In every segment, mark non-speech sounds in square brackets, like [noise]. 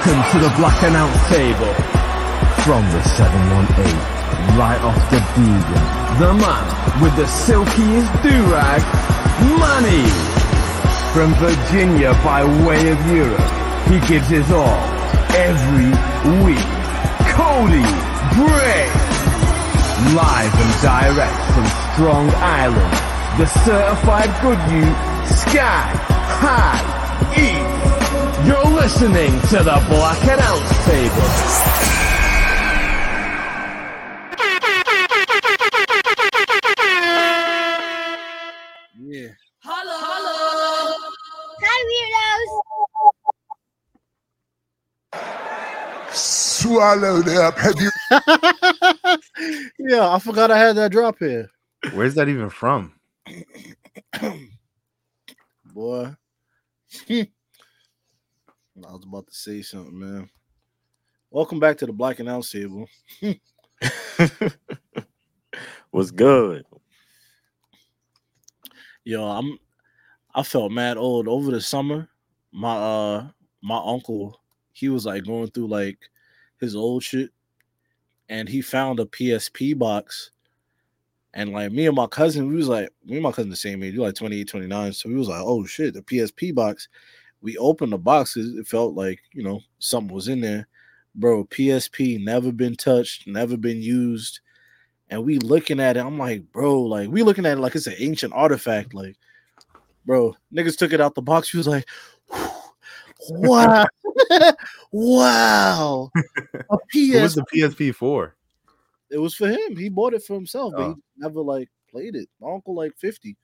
Welcome to the Black Announce Table. From the 718, right off the Deegan, the man with the silkiest do-rag, Money. From Virginia by way of Europe, he gives his all every week. Cody Bray. Live and direct from Strong Island, the certified good you, Sky High East. You're listening to the Black Announce Table. Yeah. Hello, hello. Hi, weirdos. Swallowed up. Have you [laughs] yeah, I forgot I had that drop here. Where's that even from? [coughs] Boy. [laughs] I was about to say something, man. Welcome back to the Black Announce Table. [laughs] What's good? Yo, I'm I felt mad old over the summer. My uh my uncle, he was like going through like his old shit and he found a PSP box. And like me and my cousin, we was like, me and my cousin the same age, we like 28, 29. So we was like, oh shit, the PSP box. We opened the boxes, it felt like, you know, something was in there. Bro, PSP never been touched, never been used. And we looking at it, I'm like, bro, like we looking at it like it's an ancient artifact. Like, bro, niggas took it out the box. He was like, wow, [laughs] wow. A [laughs] PS. What was the PSP for? It was for him. He bought it for himself, but Oh. he never like played it. My uncle like 50.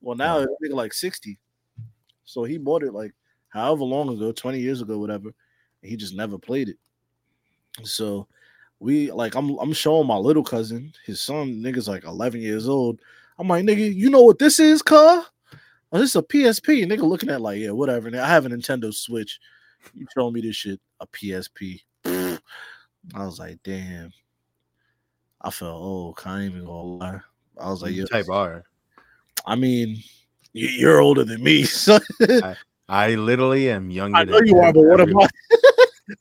Well, now it's like 60. So he bought it like however long ago, 20 years ago, whatever. He just never played it. So we like I'm I'm showing my little cousin, his son, nigga's like 11 years old. I'm like, nigga, you know what this is, car? Oh, this is a PSP. Nigga looking at like, yeah, whatever. I have a Nintendo Switch. You showing me this shit, a PSP. [laughs] I was like, damn. I felt old. Can't even gonna lie. I was like, You type R. I mean, you- you're older than me, [laughs] so I literally am younger. I know than you are. But what am. I? [laughs]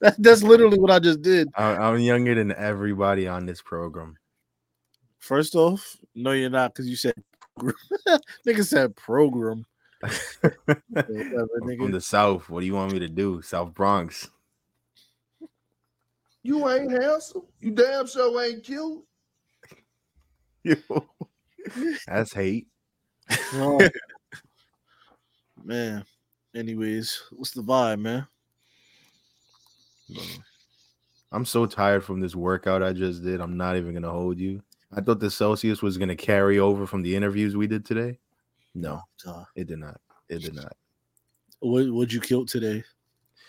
That- That's literally what I just did. I- I'm younger than everybody on this program. First off, no, you're not because you said program. [laughs] nigga said program. [laughs] Whatever, from the South. What do you want me to do? South Bronx. you ain't handsome? You damn sure ain't cute. That's hate. Oh. man. Anyways, what's the vibe, man? I'm so tired from this workout I just did. I'm not even gonna hold you. I thought the Celsius was gonna carry over from the interviews we did today. No, it did not. It did not. what would you kill today?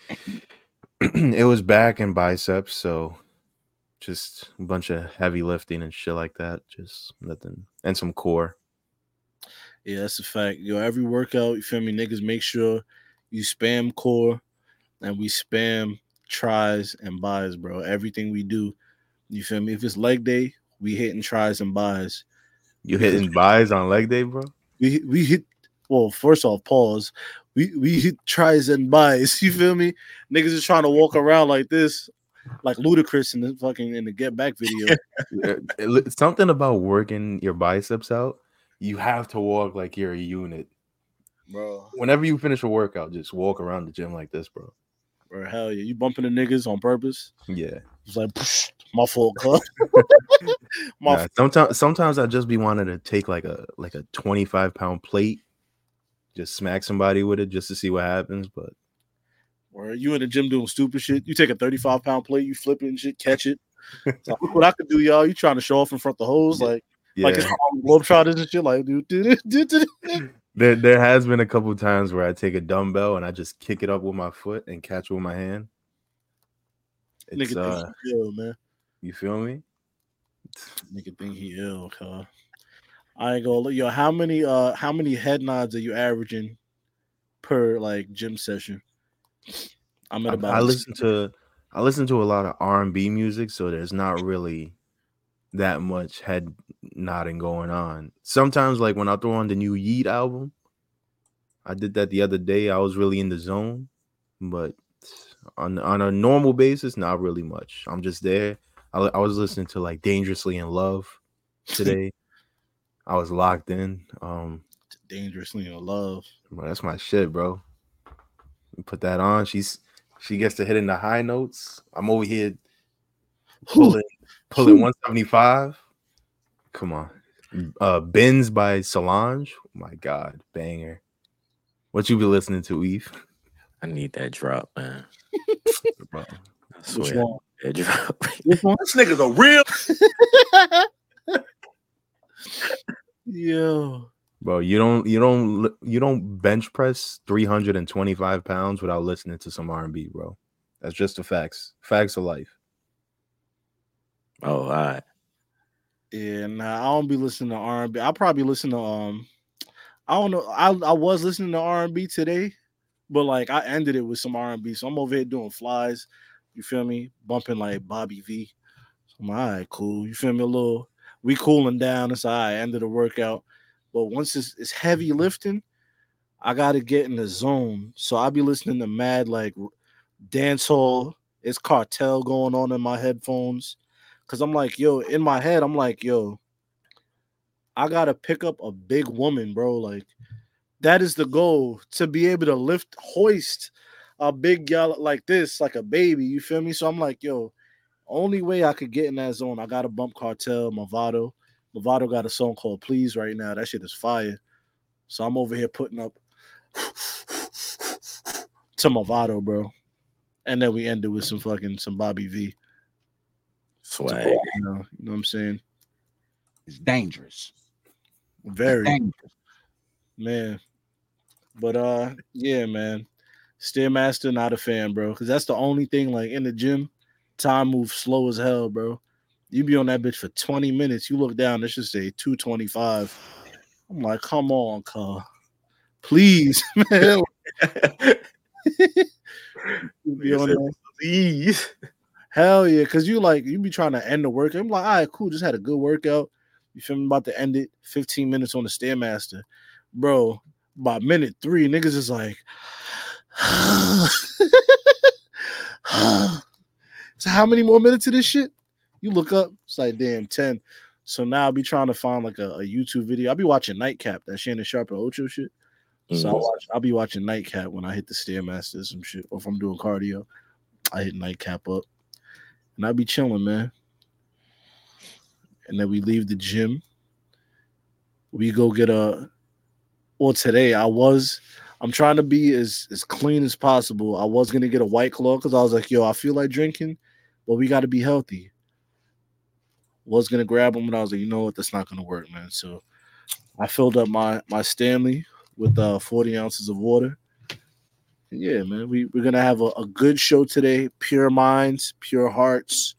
[clears throat] it was back and biceps, so just a bunch of heavy lifting and shit like that. Just nothing, and some core. Yeah, that's a fact. Yo, every workout, you feel me? Niggas make sure you spam core and we spam tries and buys, bro. Everything we do, you feel me? If it's leg day, we hitting tries and buys. You hitting buys on leg day, bro? We we hit well, first off, pause. We we hit tries and buys. [laughs] You feel me? Niggas is trying to walk around like this, like Ludacris in the fucking in the get back video. [laughs] Something about working your biceps out. You have to walk like you're a unit. bro. Whenever you finish a workout, just walk around the gym like this, bro. Bro, hell yeah. You bumping the niggas on purpose. Yeah. It's like my fault, cuz. [laughs] [laughs] my Yeah, sometimes sometimes I just be wanting to take like a like a 25 pound plate, just smack somebody with it just to see what happens. But Or you in the gym doing stupid shit. You take a 35 pound plate, you flip it and shit, catch it. [laughs] Look what I could do, y'all. You trying to show off in front of the hose, like yeah, like it's Globetrotters and shit. Like, dude, dude, dude, dude. there there has been a couple times where I take a dumbbell and I just kick it up with my foot and catch it with my hand. It's nigga uh, think he ill, man. you feel me? Nigga think he ill, cuz. I ain't gonna look, yo. How many uh how many head nods are you averaging per like gym session? I'm at I, about I listen to I listen to a lot of R and B music, so there's not really that much head nodding going on. Sometimes, like when I throw on the new Yeat album, I did that the other day. I was really in the zone, but On on a normal basis, not really much. I'm just there. I, I was listening to like Dangerously in Love [laughs] today. I was locked in. Um, Dangerously in love. bro, that's my shit, bro. Put that on. She's she gets to hitting the high notes. I'm over here pulling pulling 175. Come on. Uh Binz by Solange. Oh my god, banger. What you be listening to, Eve? I need that drop, man. [laughs] Bro. I swear, one? that drop. This nigga's a real. [laughs] Yo. Bro, you don't you don't you don't bench press 325 pounds without listening to some R&B, bro. That's just the facts. Facts of life. Oh, all right. Yeah, nah, I don't be listening to R and. I probably listen to um, I don't know. I I was listening to R and B today, but like I ended it with some R and B. So I'm over here doing flies. You feel me? Bumping like Bobby V. So I'm like, all right, cool. You feel me? A little. We cooling down. It's all right. End of the workout. But once it's, it's heavy lifting, I got to get in the zone. So I'll be listening to mad like dance hall. It's Kartel going on in my headphones. Cause I'm like, yo, in my head, I'm like, yo, I gotta pick up a big woman, bro. Like, that is the goal to be able to lift, hoist a big gal like this, like a baby. You feel me? So I'm like, yo, only way I could get in that zone, I gotta bump Kartel, Mavado. Mavado got a song called Please right now. That shit is fire. So I'm over here putting up to Mavado, bro. And then we end it with some fucking some Bobby V. Swag. You know, you know what I'm saying? It's dangerous. Very Dangerous. man. But uh yeah, man. Stairmaster, not a fan, bro. Cause that's the only thing like in the gym, time moves slow as hell, bro. You be on that bitch for 20 minutes. You look down, it's just say 225. I'm like, come on, car. Please, [laughs] man. [laughs] [laughs] You be on that- Please. Hell yeah, because you like you be trying to end the workout. I'm like, all right, cool, just had a good workout. You feel me? About to end it 15 minutes on the Stairmaster. Bro, by minute three, niggas is like, [sighs] so how many more minutes of this shit? You look up, it's like damn 10. So now I'll be trying to find like a, a YouTube video. I'll be watching Nightcap, that Shannon Sharpe and Ocho shit. So I'll, Mhm. watch, I'll be watching Nightcap when I hit the Stairmaster or some shit. Or if I'm doing cardio, I hit Nightcap up. And I'll be chilling, man. And then we leave the gym. We go get a well today I was I'm trying to be as as clean as possible. I was gonna get a white claw because I was like, yo, I feel like drinking, but we gotta be healthy. Was gonna grab them, but I was like, you know what, that's not gonna work, man. So I filled up my my Stanley with uh 40 ounces of water. And yeah, man, we, we're gonna have a, a good show today. Pure minds, pure hearts,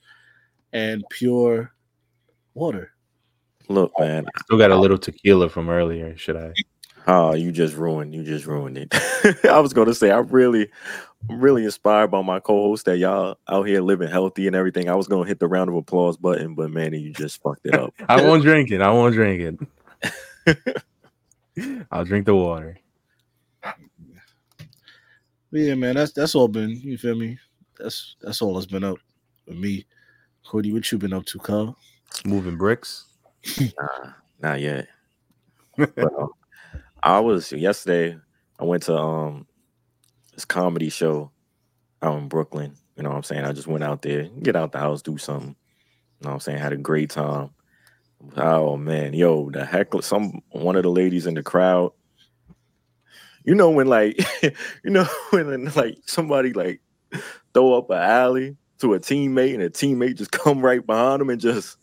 and pure water. Look, man. I still got a little tequila from earlier. Should I? Oh, you just ruined. You just ruined it. [laughs] I was gonna say I'm really, I'm really inspired by my co-host that y'all out here living healthy and everything. I was gonna hit the round of applause button, but man, you just fucked it up. I won't drink it. I won't drink it. [laughs] I'll drink the water. But yeah, man, that's that's all been. You feel me? That's that's all that's been up with me. Cody, what you been up to, Carl? Moving bricks. [laughs] Nah, not yet. But, um, I was yesterday. I went to um this comedy show out in Brooklyn. You know what I'm saying? I just went out there, get out the house, do something. You know what I'm saying? Had a great time. Oh man, yo, the heckler, some one of the ladies in the crowd. You know when like, [laughs] you know [laughs] when like somebody like throw up an alley to a teammate and a teammate just [laughs] come right behind them and just,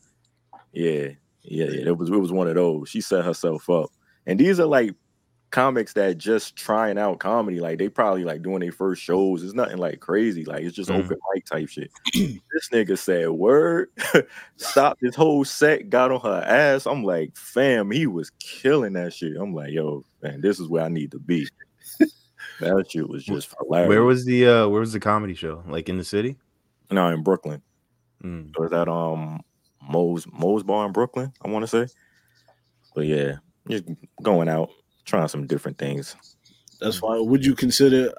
yeah, yeah, yeah. It was it was one of those. She set herself up, and these are like comics that just trying out comedy. Like they probably like doing their first shows. It's nothing like crazy. Like it's just Mhm. open mic type shit. [clears throat] this nigga said word, [laughs] stopped his whole set, got on her ass. I'm like, fam, he was killing that shit. I'm like, yo, man, this is where I need to be. that shit was just hilarious. Where was the uh where was the comedy show? Like in the city? no in Brooklyn? Mm. Is that um Mo's Mo's bar in Brooklyn? I want to say. But yeah, just going out, trying some different things. That's why. Would you consider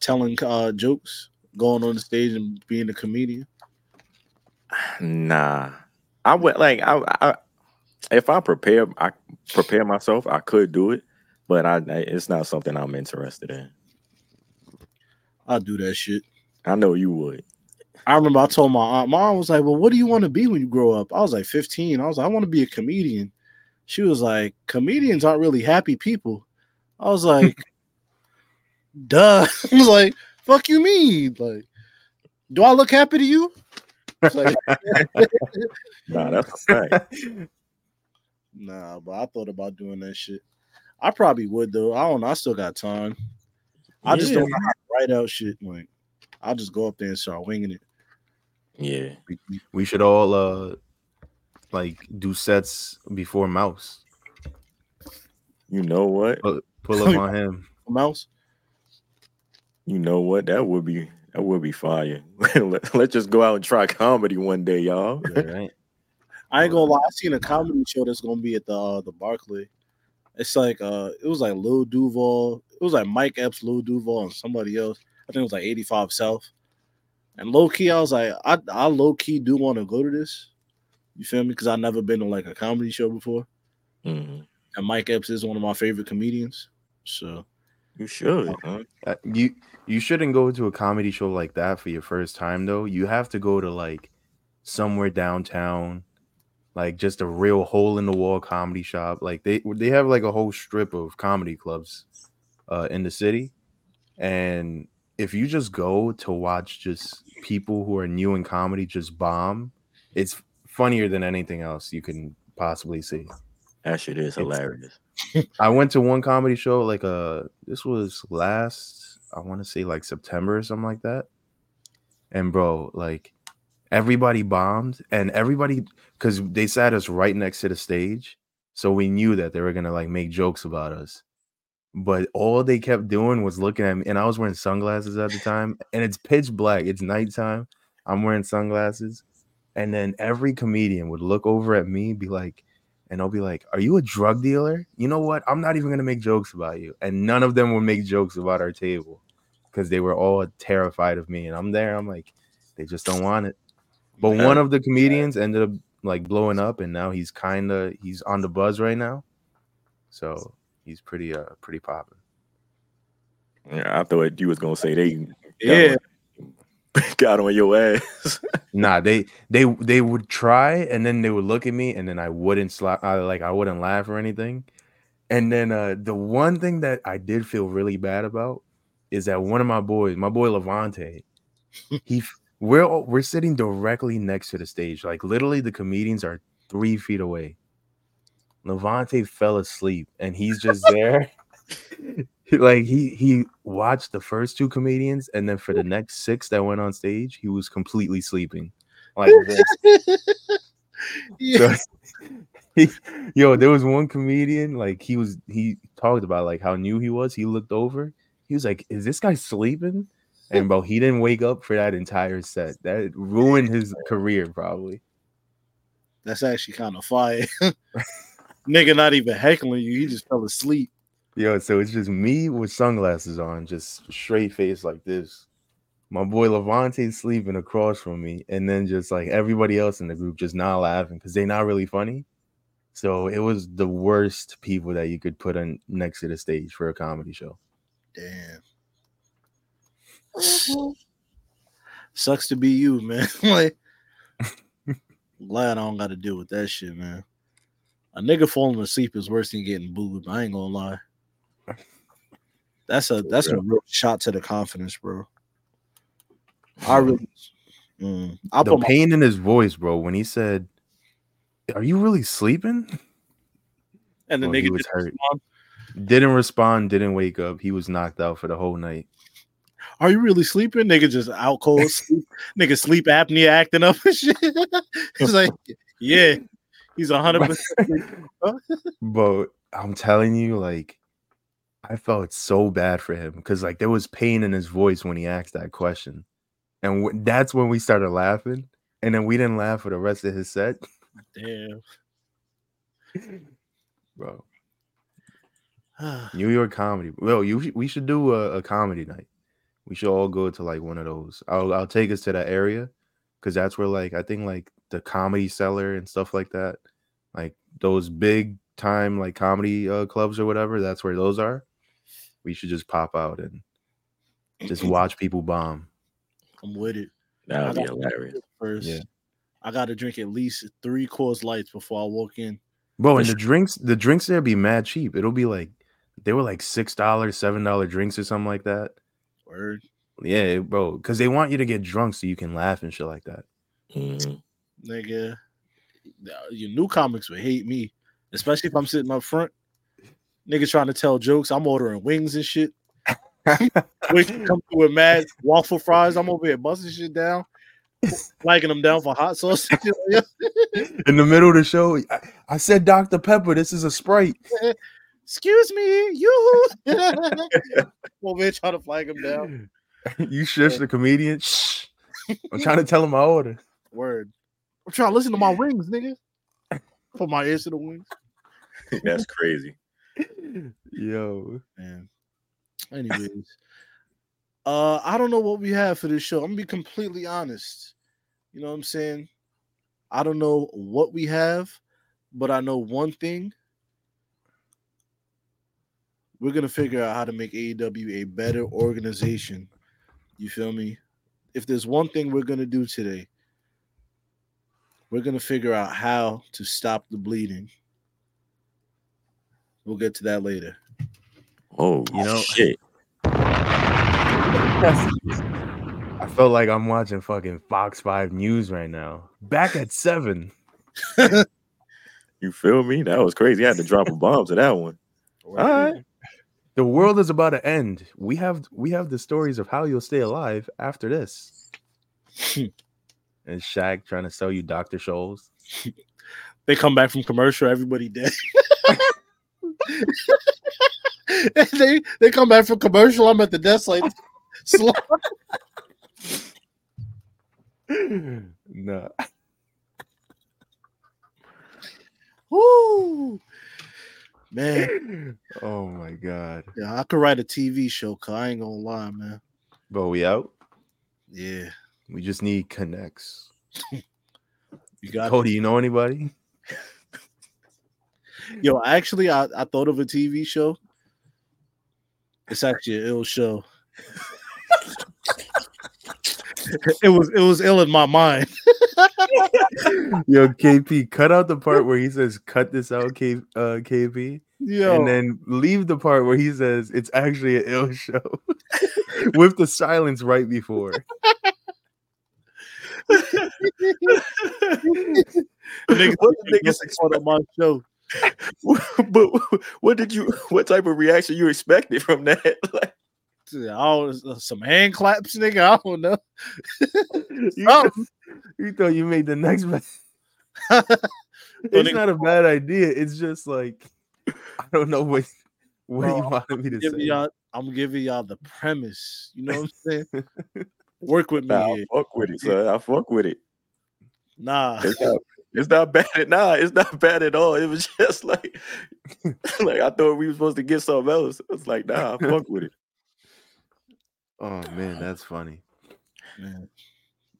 telling uh jokes going on the stage and being a comedian? Nah, I would like I, I if I prepare, I prepare myself. I could do it, but I it's not something I'm interested in. I'll do that shit. I know you would. I remember I told my aunt, my aunt was like, Well, what do you want to be when you grow up? I was like 15. I was like, I want to be a comedian. She was like, Comedians aren't really happy people. I was like, [laughs] Duh. [laughs] I was like, Fuck you mean? Like, do I look happy to you? It's like, [laughs] Nah, that's a fact. nah, but I thought about doing that shit. I probably would though. I don't know. I still got time. I just Yeah. don't know how to write out shit. Like, I'll just go up there and start winging it. Yeah, We should all uh like do sets before Mouse. you know what? Pull, pull up [laughs] on him. Mouse. You know what? That would be that would be fire. [laughs] Let, let's just go out and try comedy one day, y'all. Yeah, right? [laughs] I ain't gonna lie. I seen a comedy show that's gonna be at the uh, the Barclay. It's like uh, it was like Lil Duval. It was like Mike Epps, Lil Duval, and somebody else. I think it was like 85 South. And low key, I was like, I, I low key do want to go to this. You feel me? Because I've never been to like a comedy show before. Mhm. And Mike Epps is one of my favorite comedians. So You should. Huh? Uh, you you shouldn't go to a comedy show like that for your first time though. You have to go to like somewhere downtown, like just a real hole in the wall comedy shop. Like they they have like a whole strip of comedy clubs uh in the city. And if you just go to watch just people who are new in comedy just bomb, it's funnier than anything else you can possibly see. That shit is hilarious. [laughs] I went to one comedy show like uh this was last I want to say like September or something like that. And bro, like everybody bombed and everybody cuz they sat us right next to the stage, so we knew that they were going to like make jokes about us. But all they kept doing was looking at me and I was wearing sunglasses at the time and it's pitch black. It's nighttime. I'm wearing sunglasses. And then every comedian would look over at me be like and I'll be like, "Are you a drug dealer?" You know what? I'm not even gonna make jokes about you, and none of them would make jokes about our table because they were all terrified of me. And I'm there. I'm like, they just don't want it. But Yeah. one of the comedians ended up like blowing up, and now he's kind of he's on the buzz right now, so he's pretty uh pretty popping. Yeah, I thought you was gonna say they yeah, [laughs] got on your ass. Nah, they they they would try, and then they would look at me, and then I wouldn't slap. I like I wouldn't laugh or anything. And then uh the one thing that I did feel really bad about is that one of my boys, my boy Levante, [laughs] he we're all- we're sitting directly next to the stage, like literally the comedians are three feet away. Levante fell asleep, and he's just there. [laughs] [laughs] like he he watched the first two comedians, and then for the [laughs] next six that went on stage, he was completely sleeping. Like this. [laughs] yeah. So, he, yo, there was one comedian, like he was he talked about like how new he was. He looked over, he was like, Is this guy sleeping? And bro, he didn't wake up for that entire set. That ruined his career, probably. That's actually kind of fire. Nigga, not even heckling you. He just fell asleep. Yo, so it's just me with sunglasses on, just straight face like this. My boy Levante sleeping across from me, and then just like everybody else in the group just not laughing because they're not really funny. So it was the worst people that you could put on next to the stage for a comedy show. Damn. Mm-hmm. Sucks to be you, man. [laughs] like, [laughs] glad I don't got to deal with that shit, man. A nigga falling asleep is worse than getting booed. I ain't gonna lie. That's a that's a real shot to the confidence, bro. I really, mm, I the put my pain in his voice, bro, when he said, "Are you really sleeping?" and the Well, nigga was just hurt. respond, Didn't respond, didn't wake up. He was knocked out for the whole night. Are you really sleeping? Nigga just out cold [laughs] sleep. Nigga sleep apnea acting up and shit. [laughs] He's like, yeah, he's a hundred percent. But I'm telling you, like, I felt so bad for him because, like, there was pain in his voice when he asked that question, and w- that's when we started laughing. And then we didn't laugh for the rest of his set, Damn. [laughs] bro. [sighs] New York comedy. Well, you we should do a, a comedy night. We should all go to like one of those. I'll I'll take us to that area because that's where like I think like the comedy cellar and stuff like that, like those big time like comedy uh, clubs or whatever. That's where those are. We should just pop out and just [clears throat] watch people bomb. I'm with it. That would I be got- hilarious. First, Yeah. I got to drink at least three Coors Lights before I walk in. Bro, and the drinks, the drinks there be mad cheap. It'll be like they were like six dollars, seven dollar drinks or something like that. Word, Yeah, bro, because they want you to get drunk so you can laugh and shit like that. Mhm. nigga. Your new comics would hate me, especially if I'm sitting up front. Niggas trying to tell jokes. I'm ordering wings and shit. Wait, [laughs] come through with mad waffle fries. I'm over here busting shit down, flagging them down for hot sauce. and shit like that. In the middle of the show, I, I said Dr. Pepper, this is a sprite. Excuse me, you. [laughs] over here trying to flag him down. [laughs] you shush the comedian. Shh. I'm trying to tell him my order. Word. I'm trying to listen to my wings, nigga. Put my ears to the wings. That's crazy. [laughs] Yo. Man. Anyways, uh, I don't know what we have for this show. I'm gonna be completely honest. You know what I'm saying? I don't know what we have, but I know one thing. We're gonna figure out how to make AEW a better organization. You feel me? If there's one thing we're gonna do today, we're gonna figure out how to stop the bleeding. We'll get to that later. Oh, You know- shit. I felt like I'm watching fucking Fox 5 News right now. Back at seven. You feel me? That was crazy. I had to drop a bomb to that one. [laughs] All right. The world is about to end. We have we have the stories of how you'll stay alive after this. [laughs] and Shaq trying to sell you Dr. Scholl's. [laughs] they come back from commercial, everybody dead. [laughs] they they come back from commercial. I'm at the desk like slow. [laughs] nah. Woo. Man, Oh my god. yeah, I could write a TV show. Cause I ain't gonna lie, man. But we out. Yeah, We just need connects. [laughs] you got Cody, you know anybody? [laughs] Yo, actually, I, I thought of a TV show. It's actually an ill show. [laughs] it was it was ill in my mind. [laughs] Yo, KP, cut out the part where he says cut this out, K uh KP. Yo, And then leave the part where he says it's actually an ill show with the silence right before. niggas What niggas that's part of my show. But what did you? What type of reaction you expected from that? [laughs] Like, Yeah, I was, uh, some hand claps, nigga. I don't know. [laughs] you, Something. you thought you made the next best. [laughs] It's not a bad idea. It's just like I don't know what what Bro, you wanted me to Giving say. y'all, I'm giving y'all the premise. You know what I'm saying? Work with me nah, I fuck with it, son. I fuck with it. Nah, It's not, bad. At, nah, it's not bad at all. It was [laughs] just like, [laughs] like I thought we were supposed to get something else. It's like, nah, [laughs] fuck with it. Oh man, that's funny. man.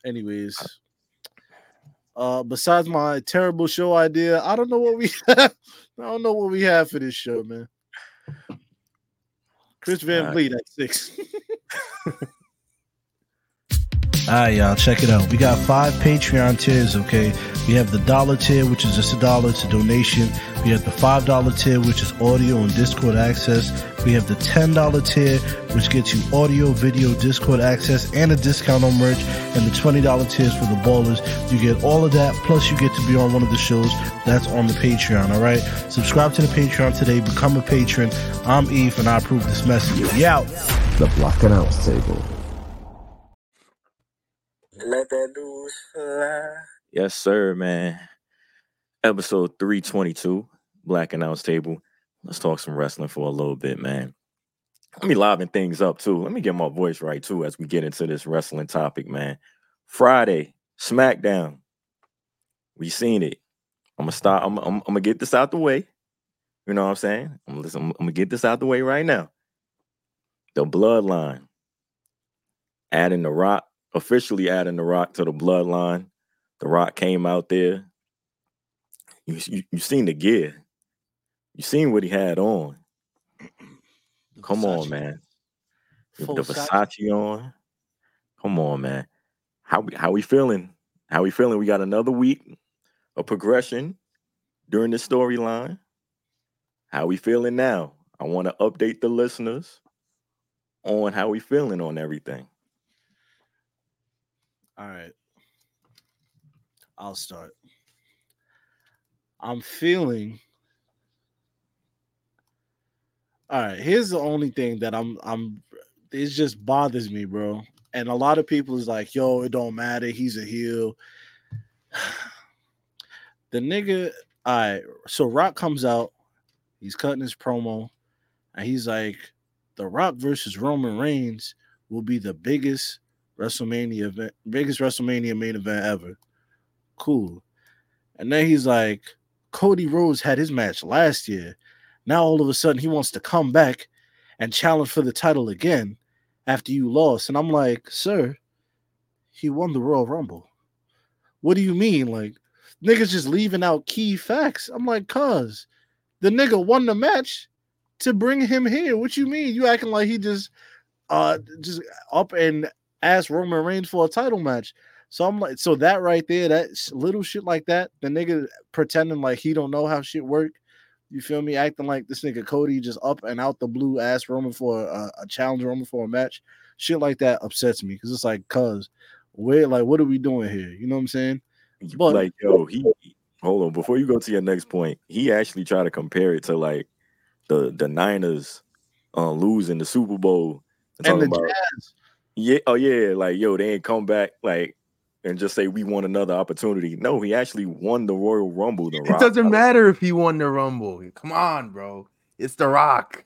Anyways, uh, besides my terrible show idea, I don't know what we have. I don't know what we have for this show, man. Chris Van. Vliet at six. All right, y'all, check it out. We got five Patreon tiers, okay? We have the dollar tier, which is just a dollar, it's a donation. We have the five dollar tier, which is audio and Discord access. We have the ten dollar tier, which gets you audio, video, Discord access, and a discount on merch. And the twenty dollar tiers for the ballers. You get all of that, plus you get to be on one of the shows that's on the Patreon. All right, subscribe to the Patreon today. Become a patron. I'm Eve, and I approve this message. We. The Black Announce Table. That news fly. Yes, sir, man. Episode 322, Black Announce Table. Let's talk some wrestling for a little bit, man. Let me liven things up too. Let me get my voice right too as we get into this wrestling topic, man. Friday, SmackDown. We seen it. I'm gonna start. I'm, I'm, I'm gonna get this out the way. You know what I'm saying? I'm, I'm, I'm gonna get this out the way right now. The bloodline adding the Rock, officially adding the Rock to the bloodline. The Rock came out there. You you, you seen the gear. You seen what he had on. Come on, man. With Full the Versace. Versace on. Come on, man. How we how we feeling? How we feeling? We got another week of progression during the storyline. How we feeling now? I want to update the listeners on how we feeling on everything. All right. I'll start. I'm feeling All right, here's the only thing that I'm I'm it just bothers me, bro. And a lot of people is like, "Yo, it don't matter. He's a heel." [sighs] the nigga, all right. So Rock comes out, he's cutting his promo, and he's like, "The Rock versus Roman Reigns will be the biggest WrestleMania event, biggest WrestleMania main event ever." Cool. And then he's like, Cody Rhodes had his match last year. Now all of a sudden he wants to come back and challenge for the title again after you lost. And I'm like, sir, he won the Royal Rumble. What do you mean? Like, niggas just leaving out key facts. I'm like, cuz the nigga won the match to bring him here. What you mean? You acting like he just uh just up and asked Roman Reigns for a title match. So I'm like, so that right there, that little shit like that, the nigga pretending like he don't know how shit work. You feel me? Acting like this nigga Cody just up and out the blue asked Roman for a, a challenge Roman for a match. Shit like that upsets me because it's like, cuz, where like, what are we doing here? You know what I'm saying? But- like, yo, he hold on before you go to your next point. He actually tried to compare it to like the the Niners uh, losing the Super Bowl. And talking the about- Jazz, Yeah, oh yeah, like yo, they ain't come back like and just say we want another opportunity. No, he actually won the Royal Rumble. The It Rock. doesn't matter if he won the Rumble. Come on, bro. It's The Rock.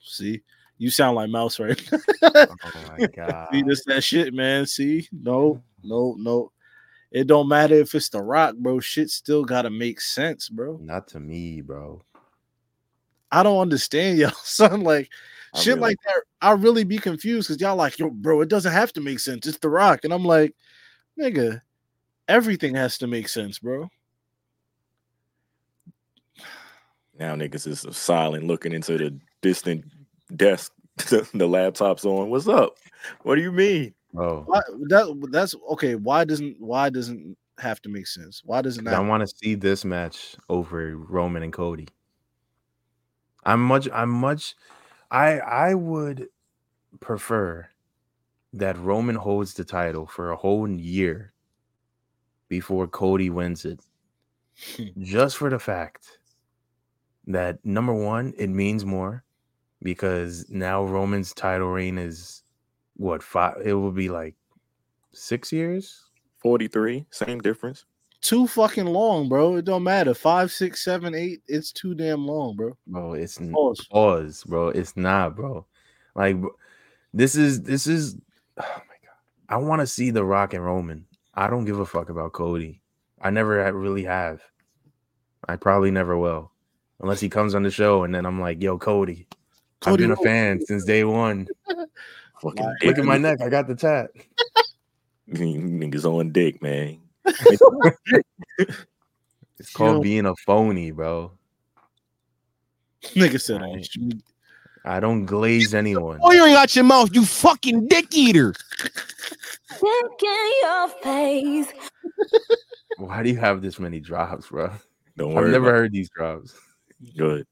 see, you sound like Mouse right Oh my [laughs] god. See, this that shit, man. See, no, no, no. It don't matter if it's the rock, bro. Shit still gotta make sense, bro. Not to me, bro. I don't understand [laughs] y'all, son. Like I shit really- like that. I really be confused because y'all like, yo, bro, it doesn't have to make sense. It's the rock. And I'm like, nigga, everything has to make sense, bro. Now niggas is uh, silent, looking into the distant desk. [laughs] the laptop's on. What's up? What do you mean? Bro. Why, that that's okay. Why doesn't why doesn't have to make sense? Why doesn't 'Cause I want to see this match over Roman and Cody. I'm much I'm much I I would prefer that Roman holds the title for a whole year before Cody wins it. [laughs] Just for the fact that number 1 it means more because now Roman's title reign is what five it will be like 6 years 43, same difference. Too fucking long, bro? It don't matter. Five, six, seven, eight. It's too damn long, bro. bro it's Pause. pause, bro. It's not, bro. Like this is this is [sighs] oh my god. I want to see the Rock and Roman. I don't give a fuck about Cody. I never really have. I probably never will. Unless he comes on the show and then I'm like, yo, Cody. I've been a Rhodes. fan since day one. [laughs] Fucking Like- Look at my [laughs] neck. I got the tat. [laughs] niggas on dick, man. [laughs] It's called Yo. being a phony, bro. Nigga said, Right. "Oh, I don't glaze anyone. Oh, you ain't got your mouth, you fucking dick eater. Look in your face. Why do you have this many drops, bro? Don't worry. I've never heard these drops. Good.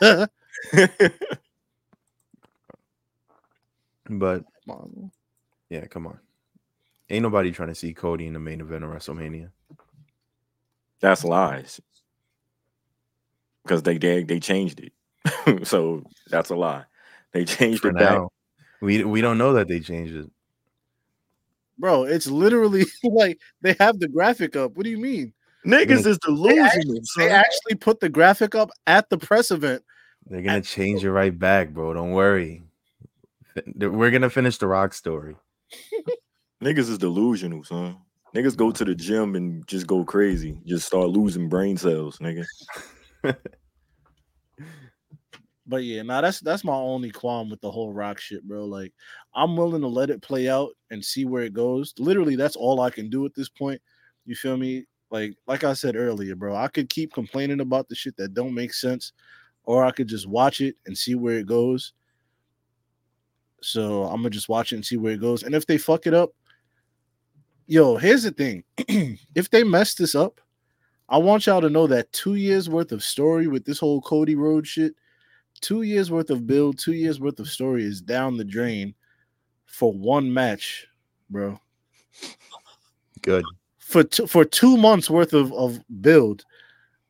[laughs] [laughs] But yeah, come on. Ain't nobody trying to see Cody in the main event of WrestleMania. That's lies. Because they, they they changed it. [laughs] so that's a lie. They changed For it back. now, we we don't know that they changed it. Bro, it's literally [laughs] like they have the graphic up. What do you mean? Niggas is delusional. They son. actually put the graphic up at the press event. They're gonna change it right back, bro. Don't worry. We're gonna finish the Rock story. [laughs] Niggas is delusional, son. Niggas go to the gym and just go crazy. Just start losing brain cells, nigga. [laughs] But yeah, nah, that's that's my only qualm with the whole rock shit, bro. Like, I'm willing to let it play out and see where it goes. Literally, that's all I can do at this point. You feel me? Like, like I said earlier, bro, I could keep complaining about the shit that don't make sense, or I could just watch it and see where it goes. So I'm gonna just watch it and see where it goes. And if they fuck it up, yo, here's the thing: [clears throat] if they mess this up, I want y'all to know that two years worth of story with this whole Cody Road shit, two years worth of build, two years worth of story is down the drain for one match, bro. Good. For two, for two months worth of, of build.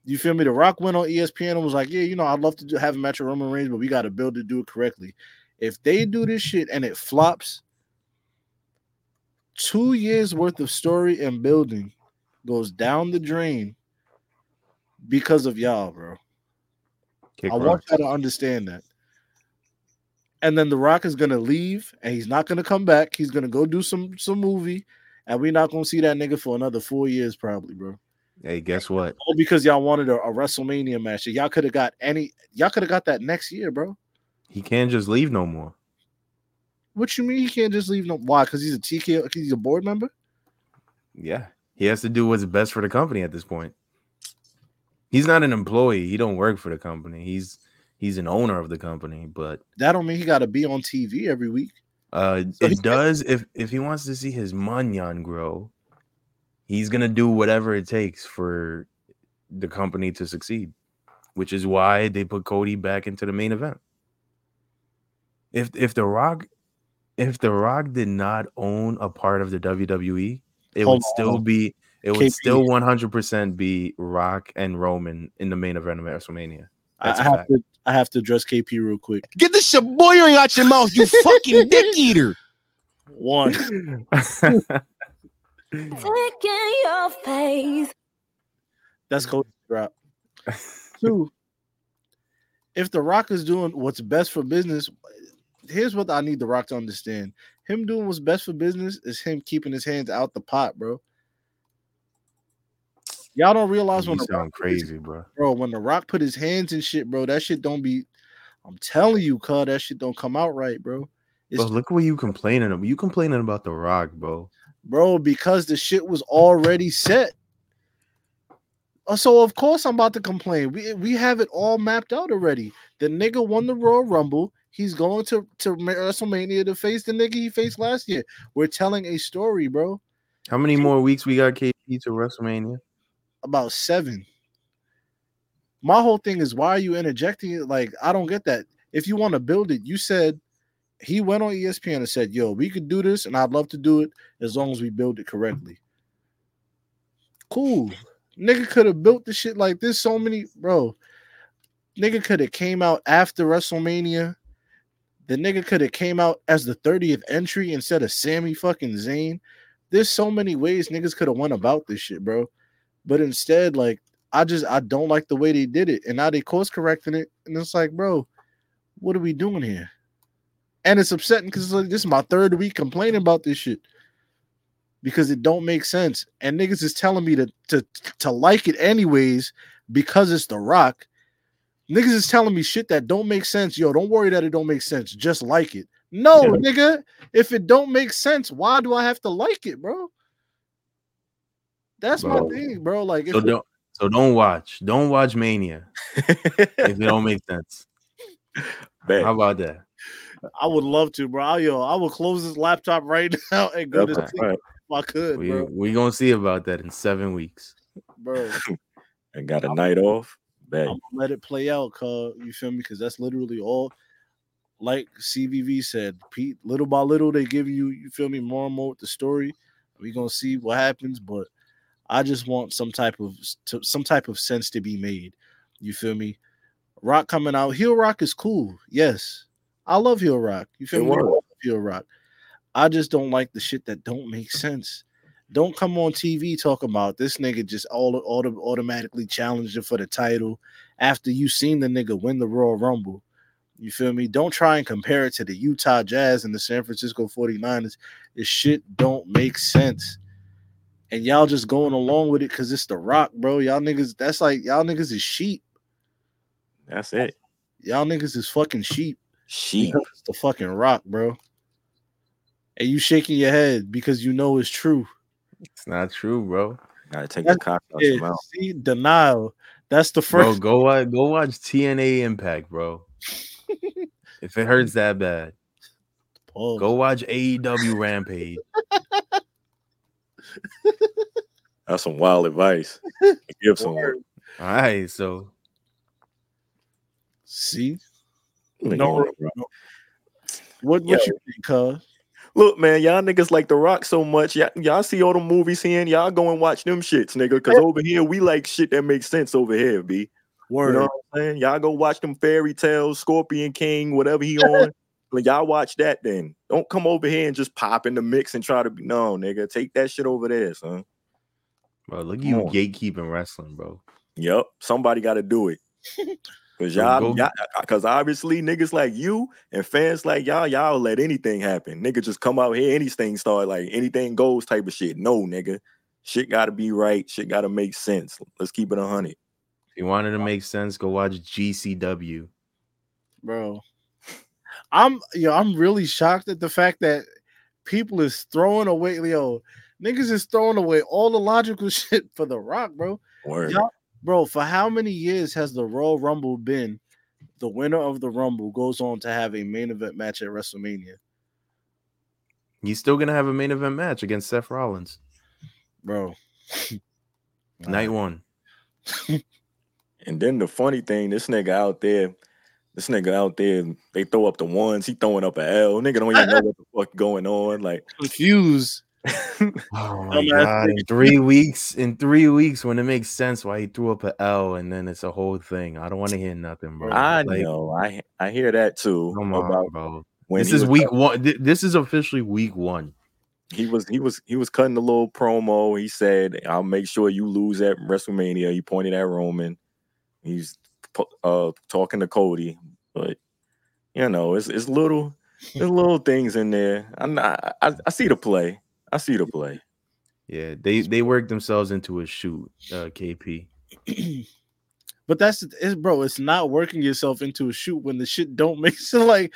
You feel me? The Rock went on ESPN and was like, "Yeah, you know, I'd love to have a match with Roman Reigns, but we got to build to do it correctly." If they do this shit and it flops, two years worth of story and building goes down the drain because of y'all, bro. Kick I want y'all to understand that. And then The Rock is gonna leave, and he's not gonna come back. He's gonna go do some some movie, and we're not gonna see that nigga for another four years, probably, bro. Hey, guess what? All because y'all wanted a, a WrestleMania match. Y'all could have got any. Y'all could have got that next year, bro. He can't just leave no more. What you mean he can't just leave? No, why? Because he's a TK. He's a board member. Yeah. He has to do what's best for the company at this point. He's not an employee. He don't work for the company. He's he's an owner of the company, but That don't mean he got to be on TV every week. uh So it does if if he wants to see his manyan grow, he's gonna do whatever it takes for the company to succeed, which is why they put Cody back into the main event. If if the Rock if the Rock did not own a part of the WWE, it Hold would on, still be it would KP. still 100% be Rock and Roman in the main event of WrestleMania. I, That's I a have fact. to. I have to address KP real quick. Get this shaboyering out your mouth, you fucking dick [laughs] eater. One, [laughs] Sick in your face. that's Cody drop. Two, if The Rock is doing what's best for business, here's what I need The Rock to understand: him doing what's best for business is him keeping his hands out the pot, bro. Y'all don't realize you when the sound Rock put his- crazy, bro. bro. When The Rock put his hands in shit, bro, that shit don't be. I'm telling you, cuz that shit don't come out right, bro. It's Bro, look what you complaining about. You complaining about the Rock, bro. bro, because the shit was already set. Uh, So of course I'm about to complain. We we have it all mapped out already. The nigga won the Royal Rumble. He's going to to WrestleMania to face the nigga he faced mm-hmm. last year. We're telling a story, bro. How many more weeks we got KP to WrestleMania? About seven. My whole thing is why are you interjecting it? Like I don't get that. If you want to build it, you said he went on ESPN and said, "Yo, we could do this, and I'd love to do it as long as we build it correctly." Cool. Nigga could have built the shit like this. So many, bro. Nigga could have came out after WrestleMania. The nigga could have came out as the 30th entry instead of Sammy fucking Zayn. There's so many ways niggas could have went about this shit, bro. But instead, like, I just I don't like the way they did it. And now they course correcting it. And it's like, bro, what are we doing here? And it's upsetting because like, this is my third week complaining about this shit because it don't make sense. And niggas is telling me to to to like it anyways because it's the rock. Niggas is telling me shit that don't make sense. Yo, don't worry that it don't make sense. Just like it. No, Yeah. nigga. If it don't make sense, why do I have to like it, bro? That's Bro. my thing, bro. Like, if So don't so don't watch. Don't watch Mania if it don't make sense. [laughs] Bet. How about that? I would love to, bro. I, yo, I will close this laptop right [laughs] now and go to sleep all right. if I could, We bro. we gonna see about that in seven weeks. Bro, [laughs] And got a night off. I'm gonna let it play out, cuz you feel me? Because that's literally all. Like CVV said, Pete, little by little, they give you, you feel me, more and more with the story. we gonna see what happens, but I just want some type of to, some type of sense to be made. You feel me? Rock coming out, heel rock is cool. Yes, I love heel rock. You feel It me? Heel rock. I just don't like the shit that don't make sense. Don't come on TV talking about this nigga just all auto, automatically challenged him for the title after you seen the nigga win the Royal Rumble. You feel me? Don't try and compare it to the Utah Jazz and the San Francisco 49ers. This shit don't make sense. And y'all just going along with it because it's the rock, bro. Y'all niggas, that's like y'all niggas is sheep. That's it. Y'all niggas is fucking sheep. Sheep. It's the fucking rock, bro. And you shaking your head because you know it's true. It's not true, bro. Gotta take That's the cock out Yeah, your mouth. see, denial. That's the Bro, first. go watch go watch TNA Impact, bro. [laughs] if it hurts that bad, Pause. go watch AEW Rampage. [laughs] That's some wild advice. Give some. All right, so See, no, no. what what Yo. you think, cuz? Look, man, y'all niggas like The Rock so much. Y'all, y'all see all the movies here, and y'all go and watch them shits, nigga. Because over here, we like shit that makes sense over here, B. Word. You know what I'm saying? Y'all go watch them fairy tales, Scorpion King, whatever he [laughs] on. Like, y'all watch that then. Don't come over here and just pop in the mix and try to be no, nigga. Take that shit over there, son. bro, look at you on. gatekeeping wrestling, bro. Yep, somebody got to do it. [laughs] Cause y'all, y'all, uh, cause obviously niggas like you and fans like y'all, y'all let anything happen. Nigga just come out here, anything start like anything goes type of shit. No, nigga, shit got to be right. Shit got to make sense. Let's keep it a hundred. If you wanted to make sense, go watch GCW. bro. I'm yo, I'm really shocked at the fact that people is throwing away yo, niggas is throwing away all the logical [laughs] shit for the rock, bro. Word. Y'all- Bro, for how many years has the Royal Rumble been the winner of the Rumble goes on to have a main event match at WrestleMania? He's still gonna have a main event match against Seth Rollins. Bro. [laughs] Night one. [laughs] And then the funny thing, this nigga out there, this nigga out there, they throw up the ones, he throwing up a L. Nigga don't even know [laughs] what the fuck going on. Like, Confused. [laughs] Oh my god! In three weeks, in three weeks, when it makes sense why he threw up an L, and then it's a whole thing. I don't want to hear nothing, bro. I Like, know, I I hear that too. Come on, about bro. This is week one. This is officially week one. he was he was he was cutting a little promo. He said, "I'll make sure you lose at WrestleMania." He pointed at Roman. He's uh talking to Cody, but you know, it's it's little there's little things in there. I'm not, I I see the play. I see the play. Yeah, they they worked themselves into a shoot. Uh, KP. [clears throat] but that's it's bro, it's not working yourself into a shoot when the shit don't [laughs] make sense. Like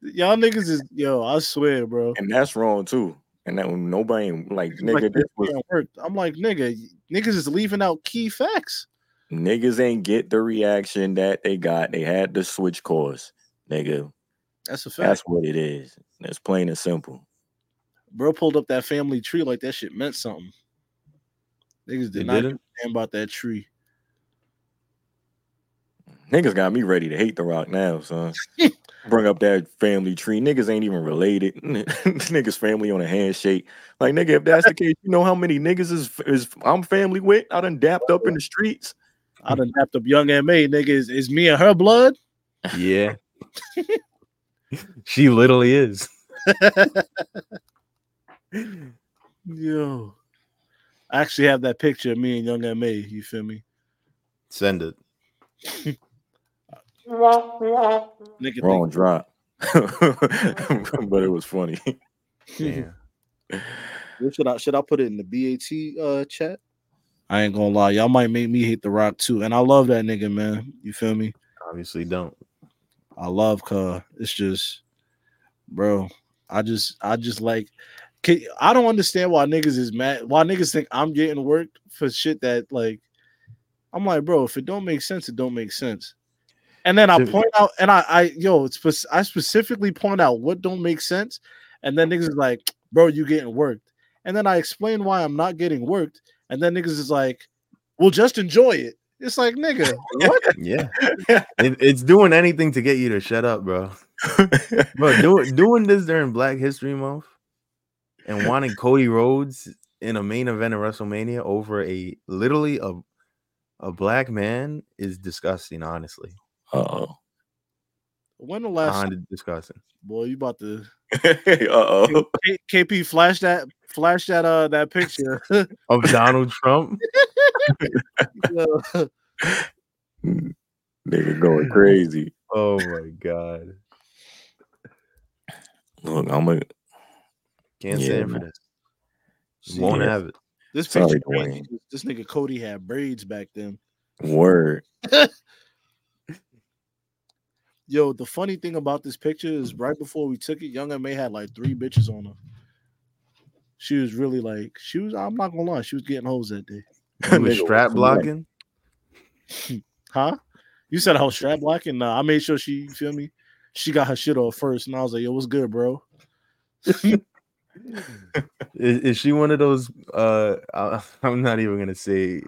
y'all niggas is yo, I swear, bro. And that's wrong too. And that when nobody like Like, nigga, this was can't. I'm like, nigga, niggas is leaving out key facts. niggas ain't get the reaction that they got. They had to switch course. Nigga, That's a fact. that's what it is. It's plain and simple. Bro pulled up that family tree like that shit meant something. Niggas They did not give didn't. a damn about that tree. Niggas got me ready to hate the rock now, son. [laughs] Bring up that family tree. Niggas ain't even related. [laughs] niggas family on a handshake. Like nigga, if that's the case, you know how many niggas is is I'm family with? I done dapped up in the streets. I done tapped up young and made nigga. Is, is me and her blood? Yeah, [laughs] she literally is. [laughs] Yo. I actually have that picture of me and young and May. You feel me? Send it. Nigga Wrong think, drop. [laughs] but it was funny. Yeah. Should I should I put it in the BAT uh chat? I ain't gonna lie, y'all might make me hate the rock too. And I love that nigga, man. You feel me? Obviously, don't. I love Cuz. It's just, bro. I just, I just like. I don't understand why niggas is mad. Why niggas think I'm getting worked for shit that like. I'm like, bro. If it don't make sense, it don't make sense. And then I point out, and I, I, yo, it's I specifically point out what don't make sense, and then niggas is like, bro, you getting worked. And then I explain why I'm not getting worked, and then niggas is like, well, just enjoy it. It's like, nigga, [laughs] what? Yeah, [laughs] it, it's doing anything to get you to shut up, bro. [laughs] Bro, doing doing this during Black History Month and wanting Cody Rhodes in a main event of WrestleMania over a literally a a black man is disgusting. Honestly, Uh-oh. When the last Beyond disgusting. boy, you about to [laughs] Uh-oh. K- KP flash that flash that uh that picture. [laughs] Of Donald Trump, Yo, [laughs] Nigga going crazy. oh my god, Look, I'm a can't Yeah, stand for man. this. Won't Yeah. have it. this Sorry, picture, crazy. Dwayne. this nigga Cody had braids back then. word. [laughs] Yo, the funny thing about this picture is right before we took it, Young and May had like three bitches on her. She was really like, she was, I'm not gonna lie, she was getting hoes that day. [laughs] You was strap blocking. [laughs] Huh? You said I was strap blocking? Nah, I made sure she, you feel me? She got her shit off first, and I was like, yo, what's good, bro? [laughs] Is, is she one of those? Uh, I, [laughs] I'm not even gonna say.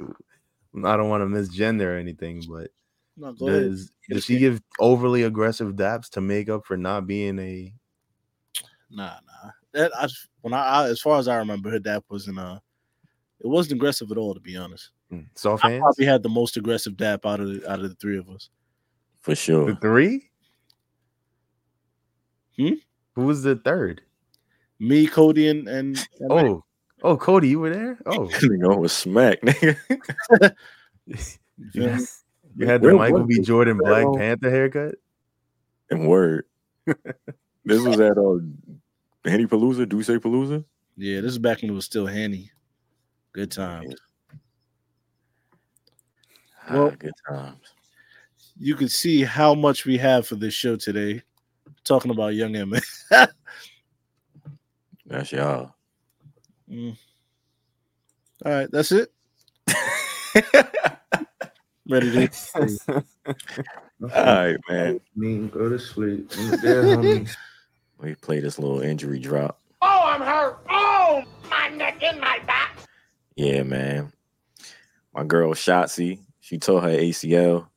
I don't want to misgender or anything, but No, go ahead. does does she give overly aggressive daps to make up for not being a? Nah, nah. That I when I, I as far as I remember, her dap wasn't uh it wasn't aggressive at all, to be honest. mm, Soft I hands. probably had the most aggressive dap out of the, out of the three of us. For sure. The three. Hmm? Who was the third? Me, Cody, and and, and Mac. Oh, oh, Cody, you were there. Oh, [laughs] Nigga was smack, nigga. [laughs] You feel you had, the Where Michael B. Jordan Black. Panther haircut. And word. [laughs] this was at uh Henny Palooza, Duce Palooza. Yeah, this is back when it was still handy. Good times. Well- ah, good times. You can see how much we have for this show today. Talking about young Emma. That's y'all. Mm. All right, that's it. [laughs] Ready to All right, man. Me go to sleep. We [laughs] play this little injury drop. Oh, I'm hurt. Oh, my neck and my back. Yeah, man. My girl Shotzi, she tore her ACL.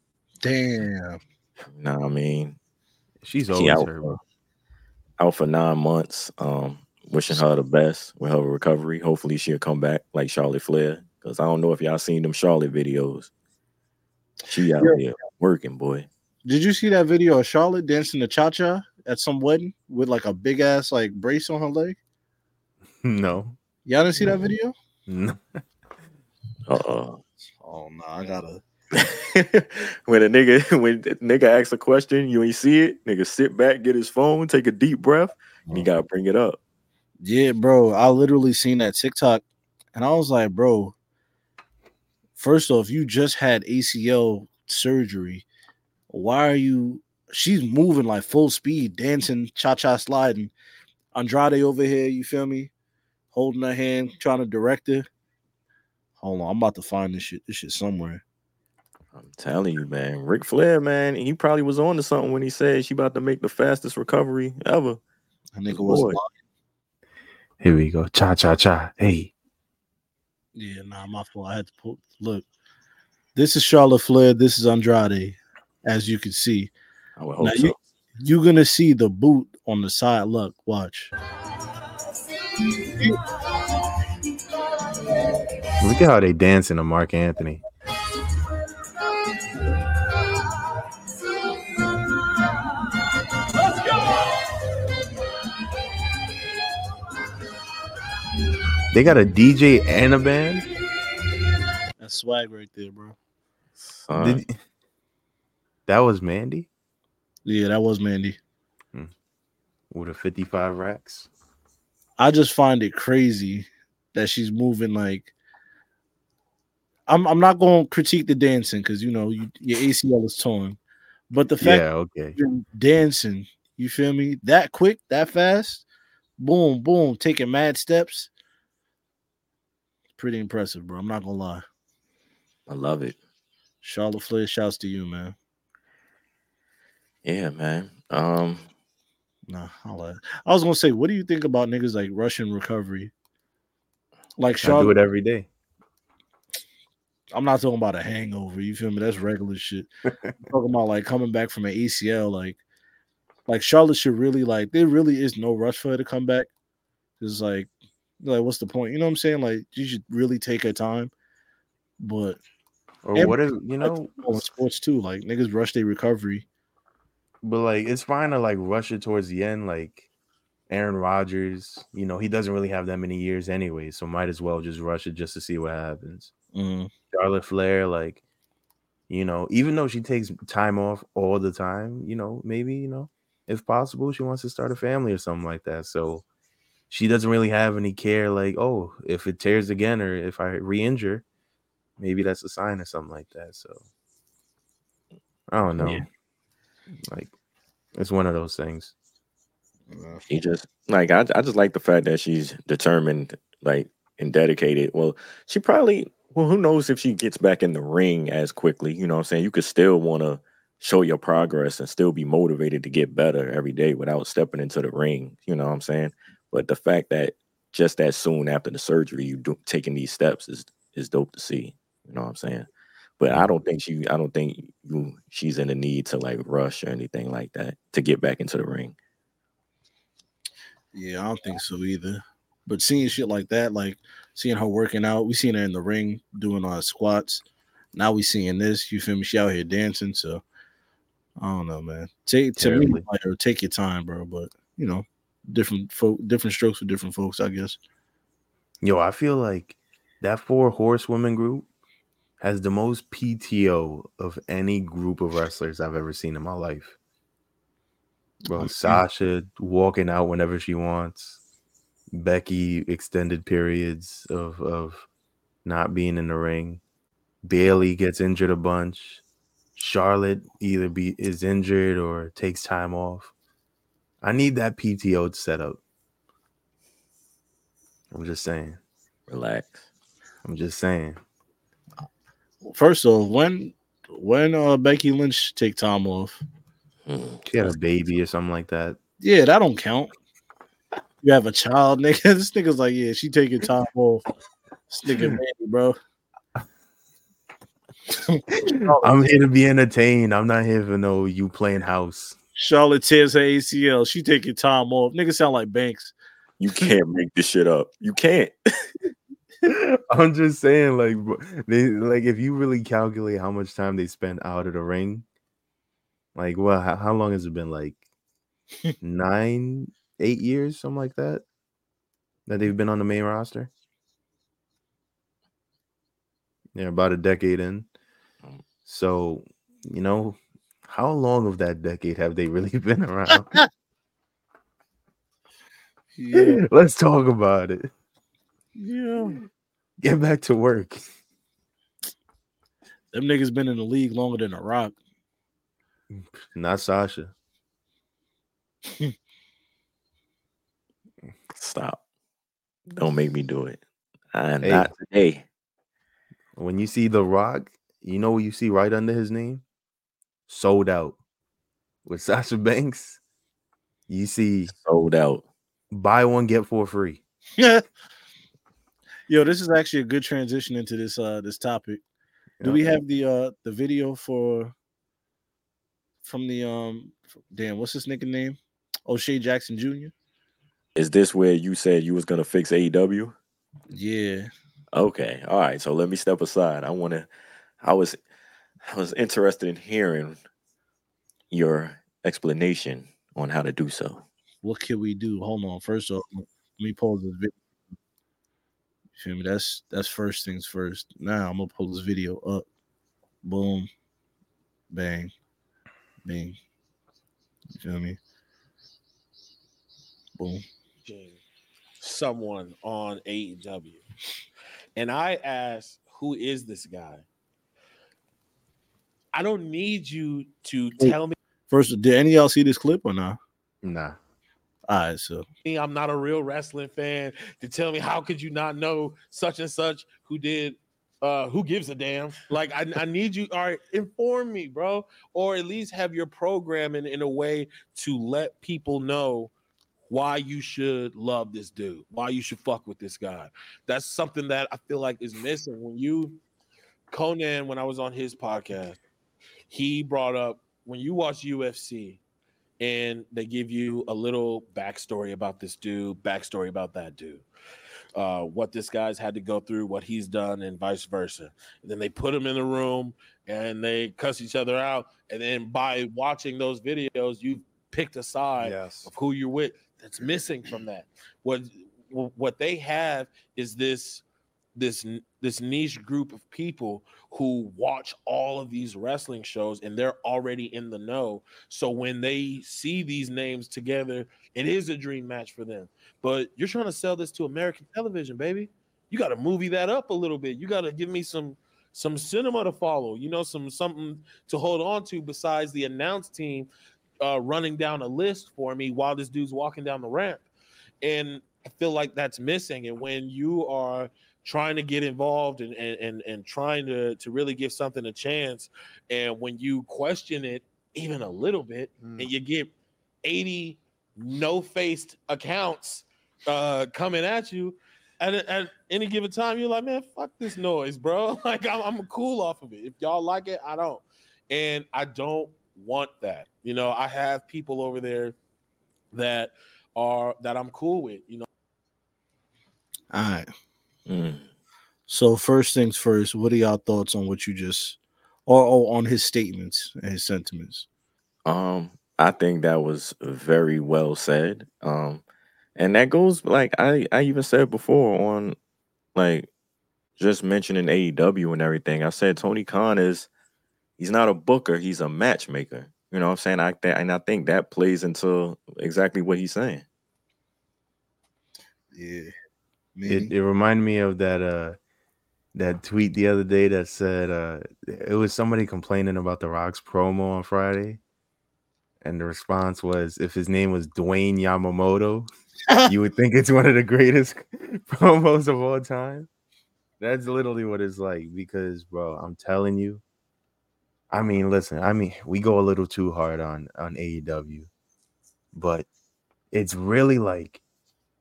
damn. You know what I mean? She's She out, hurt. for, out for nine months. Um, wishing her the best with her recovery. Hopefully she'll come back like Charlotte Flair. Cause I don't know if y'all seen them Charlotte videos. She out there working, boy. Did you see that video of Charlotte dancing the cha cha at some wedding with like a big ass like brace on her leg? [laughs] No, Y'all didn't see that video? no. [laughs] Uh-uh. Oh no, I gotta. [laughs] when a nigga when a nigga asks a question, you ain't see it. Nigga sit back, get his phone, take a deep breath, and you mm. gotta bring it up. Yeah, bro. I literally seen that TikTok and I was like, bro, first off, you just had ACL surgery. Why are you she's moving like full speed, dancing, cha-cha sliding. Andrade over here, you feel me? Holding her hand, trying to direct her. Hold on, I'm about to find this shit. This shit somewhere. I'm telling you, man. Ric Flair, man, he probably was on to something when he said she about to make the fastest recovery ever. That nigga was. Here we go. Cha cha cha. Hey. Yeah, nah, my fault. I had to pull. Look, this is Charlotte Flair. This is Andrade, as you can see. I would hope Now, so. you- You're gonna see the boot on the side. Look, watch. Look at how they dancing to Marc Anthony. They got a DJ and a band. That's swag right there, bro. Son, Did- that was Mandy Yeah, that was Mandy. Hmm. with a 55 racks. I just find it crazy that she's moving like. I'm I'm not going to critique the dancing because you know you, your ACL is torn, but the fact Yeah, okay. you're dancing, you feel me? That quick, that fast, boom, boom, taking mad steps. Pretty impressive, bro. I'm not gonna lie. I love it. Charlotte Flair, shouts to you, man. Yeah, man. Um, Nah, I'll lie. I was gonna say, what do you think about niggas like Russian recovery? Like I do it every day. I'm not talking about a hangover. You feel me? That's regular shit. [laughs] I'm talking about like coming back from an ACL. Like, like Charlotte should really like. There really is no rush for her to come back. It's like, like what's the point? You know what I'm saying? Like, you should really take her time. But Or what if you know? on sports too, like niggas rush their recovery. But like, it's fine to like rush it towards the end. Like Aaron Rodgers, you know, he doesn't really have that many years anyway, so might as well just rush it just to see what happens. Mm, Charlotte Flair, like, you know, even though she takes time off all the time, you know, maybe, you know, if possible, she wants to start a family or something like that. So she doesn't really have any care, like, oh, if it tears again or if I re injure, maybe that's a sign or something like that. So I don't know. Yeah. Like, It's one of those things. He just like I, I just like the fact that she's determined, like and dedicated. Well, she probably well, who knows if she gets back in the ring as quickly. You know what I'm saying? You could still want to show your progress and still be motivated to get better every day without stepping into the ring. You know what I'm saying? But the fact that just that soon after the surgery, you do taking these steps is is dope to see. You know what I'm saying? But I don't think she I don't think you she's in the need to like rush or anything like that to get back into the ring. Yeah, I don't think so either. But seeing shit like that, like seeing her working out, we seen her in the ring doing all uh squats. Now we seeing this. You feel me? She out here dancing. So I don't know, man. Take to me, like, take your time, bro. But you know, different folk, different strokes for different folks, I guess. Yo, I feel like that four horsewoman group has the most PTO of any group of wrestlers I've ever seen in my life. Bro, Okay. Sasha walking out whenever she wants. Becky extended periods of of not being in the ring. Bayley gets injured a bunch. Charlotte either be is injured or takes time off. I need that PTO set up. I'm just saying. Relax. I'm just saying. First off, when when uh Becky Lynch take time off. She had a baby or something like that. yeah, that don't count. You have a child, [laughs] nigga. This nigga's like, yeah, she taking time off. This nigga, man, bro. I'm here to be entertained. I'm not here for no you playing house. Charlotte tears her ACL. She taking time off. Niggas sound like Banks. You can't make this shit up. You can't. [laughs] I'm just saying, like, they like if you really calculate how much time they spent out of the ring, like, well, how, how long has it been? Like [laughs] nine, eight years, something like that, that they've been on the main roster. Yeah, about a decade in. So, you know, how long of that decade have they really [laughs] been around? [laughs] Yeah, [laughs] Let's talk about it. yeah. Get back to work. Them niggas been in the league longer than a rock. Not Sasha. Stop. Don't make me do it. And Hey. not today. When you see The Rock, you know what you see right under his name? Sold out. With [laughs] Sasha Banks, you see Sold out. buy one, get four free. Yeah. [laughs] Yo, this is actually a good transition into this uh this topic. Do Yeah. we have the uh the video for from the um damn what's his nigga name? O'Shea Jackson Jr. Is this where you said you was gonna fix AEW? Yeah. Okay. All right. So let me step aside. I wanna I was I was interested in hearing your explanation on how to do so. What can we do? Hold on. First off, let me pause this video. You feel me? That's that's first things first. Now I'm gonna pull this video up. Boom. Bang. Bing. You feel me? Boom. someone on AEW. And I asked, who is this guy? I don't need you to tell me. First, did any of y'all see this clip or not? Nah. All right, so me I'm not a real wrestling fan to tell me how could you not know such and such who did uh who gives a damn like I, I need you all right inform me bro or at least have your programming in a way to let people know why you should love this dude why you should fuck with this guy that's something that i feel like is missing when you conan when i was on his podcast he brought up when you watch ufc and they give you a little backstory about this dude, backstory about that dude, uh, what this guy's had to go through, what he's done, and vice versa. And then they put him in the room and they cuss each other out. And then by watching those videos, you've picked a side Yes. of who you're with. That's missing from that. What what they have is this this this niche group of people who watch all of these wrestling shows and they're already in the know. So when they see these names together, it is a dream match for them. But you're trying to sell this to American television, baby. You got to movie that up a little bit. You got to give me some some cinema to follow. You know, some something to hold on to besides the announce team. uh, running down a list for me while this dude's walking down the ramp, and I feel like that's missing. And when you are trying to get involved and and and, and trying to to really give something a chance, and when you question it even a little bit, Mm. and you get eighty no-faced accounts uh coming at you at, at any given time you're like man fuck this noise bro. [laughs] Like I'm, I'm cool off of it. If y'all like it i don't. And i don't want that. You know i have people over there that are that i'm cool with you know? All right. Mm. So first things first, what are y'all thoughts on what you just or, or on his statements and his sentiments? Um, I think that was very well said. Um, and that goes like I I even said before on like just mentioning AEW and everything. I said Tony Khan is he's not a booker, he's a matchmaker. You know what I'm saying? I th- and I think that plays into exactly what he's saying. Yeah. It, it reminded me of that uh that tweet the other day that said uh it was somebody complaining about the Rock's promo on Friday. And the response was if his name was Dwayne Yamamoto, [laughs] you would think it's one of the greatest [laughs] promos of all time. That's literally what it's like because bro, I'm telling you. I mean, listen, I mean, we go a little too hard on on AEW, but it's really like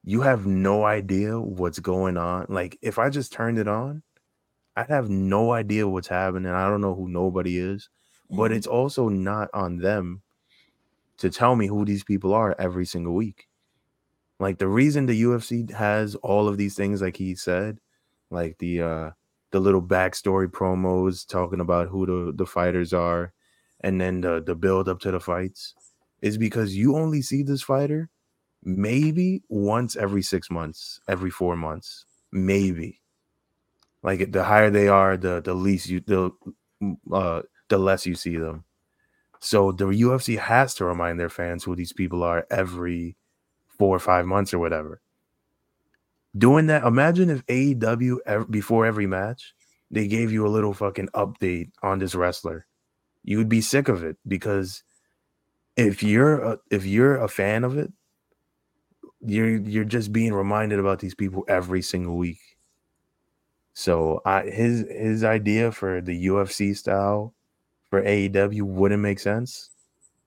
you have no idea what's going on. Like if I just turned it on, I'd have no idea what's happening. I don't know who nobody is, but it's also not on them to tell me who these people are every single week. Like the reason the UFC has all of these things, like he said, like the uh the little backstory promos talking about who the, the fighters are, and then the the build up to the fights, is because you only see this fighter maybe once every six months, every four months, maybe. Like the higher they are, the the least you the uh the less you see them. So the UFC has to remind their fans who these people are every four or five months or whatever. Doing that, imagine if AEW ev- before every match they gave you a little fucking update on this wrestler. You would be sick of it because if you're a, if you're a fan of it, you're you're just being reminded about these people every single week. So I his his idea for the UFC style for AEW wouldn't make sense.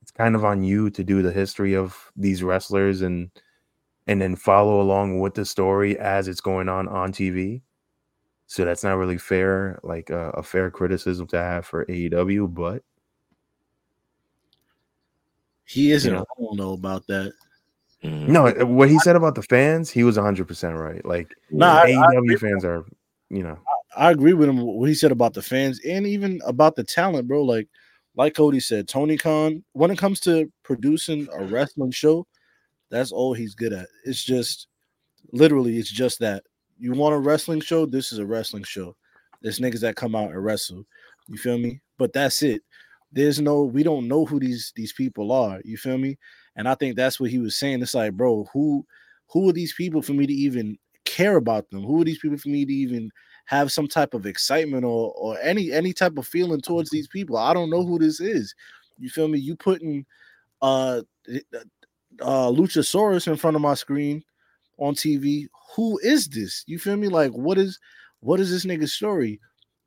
It's kind of on you to do the history of these wrestlers and and then follow along with the story as it's going on on TV. So that's not really fair, like uh, a fair criticism to have for AEW, but He isn't. know. I don't know about that. Mhm. no, uh, what he said about the fans, he was 100% right. Like Nah, I- I AEW fans are, you know, I agree with him what he said about the fans and even about the talent, bro. Like, like Cody said, Tony Khan, when it comes to producing a wrestling show, that's all he's good at. It's just literally, it's just that. You want a wrestling show? This is a wrestling show. There's niggas that come out and wrestle. You feel me? But that's it. There's no, we don't know who these these people are. You feel me? And I think that's what he was saying. It's like, bro, who who are these people for me to even care about them? Who are these people for me to even have some type of excitement or or any any type of feeling towards these people? I don't know who this is. You feel me? You putting uh uh Luchasaurus in front of my screen on TV. Who is this? You feel me? Like what is what is this nigga's story?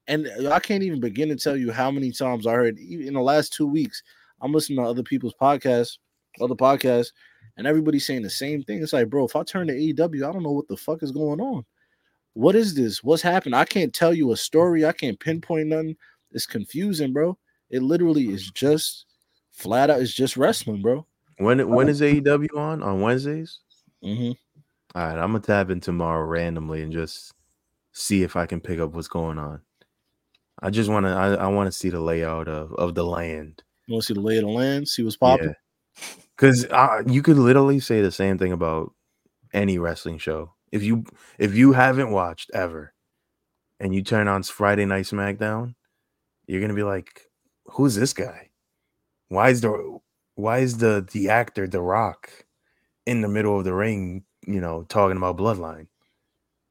And I can't even begin to tell you how many times I heard in the last two weeks. I'm listening to other people's podcasts, other podcasts, and everybody's saying the same thing. It's like, bro, if I turn to AEW, I don't know what the fuck is going on. What is this? What's happened? I can't tell you a story. I can't pinpoint nothing. It's confusing, bro. It literally is just flat out. It's just wrestling, bro. when when is AEW on? On Wednesdays? Mm-hmm. All right, I'm gonna tap in tomorrow randomly and just see if I can pick up what's going on. I just want to. I, I want to see the layout of of the land. You want to see the lay of the land? See what's popping? Because uh, you could literally say the same thing about any wrestling show. If you if you haven't watched ever, and you turn on Friday Night SmackDown, you're gonna be like, "Who's this guy? Why is the why is the the actor The Rock in the middle of the ring? You know, talking about Bloodline."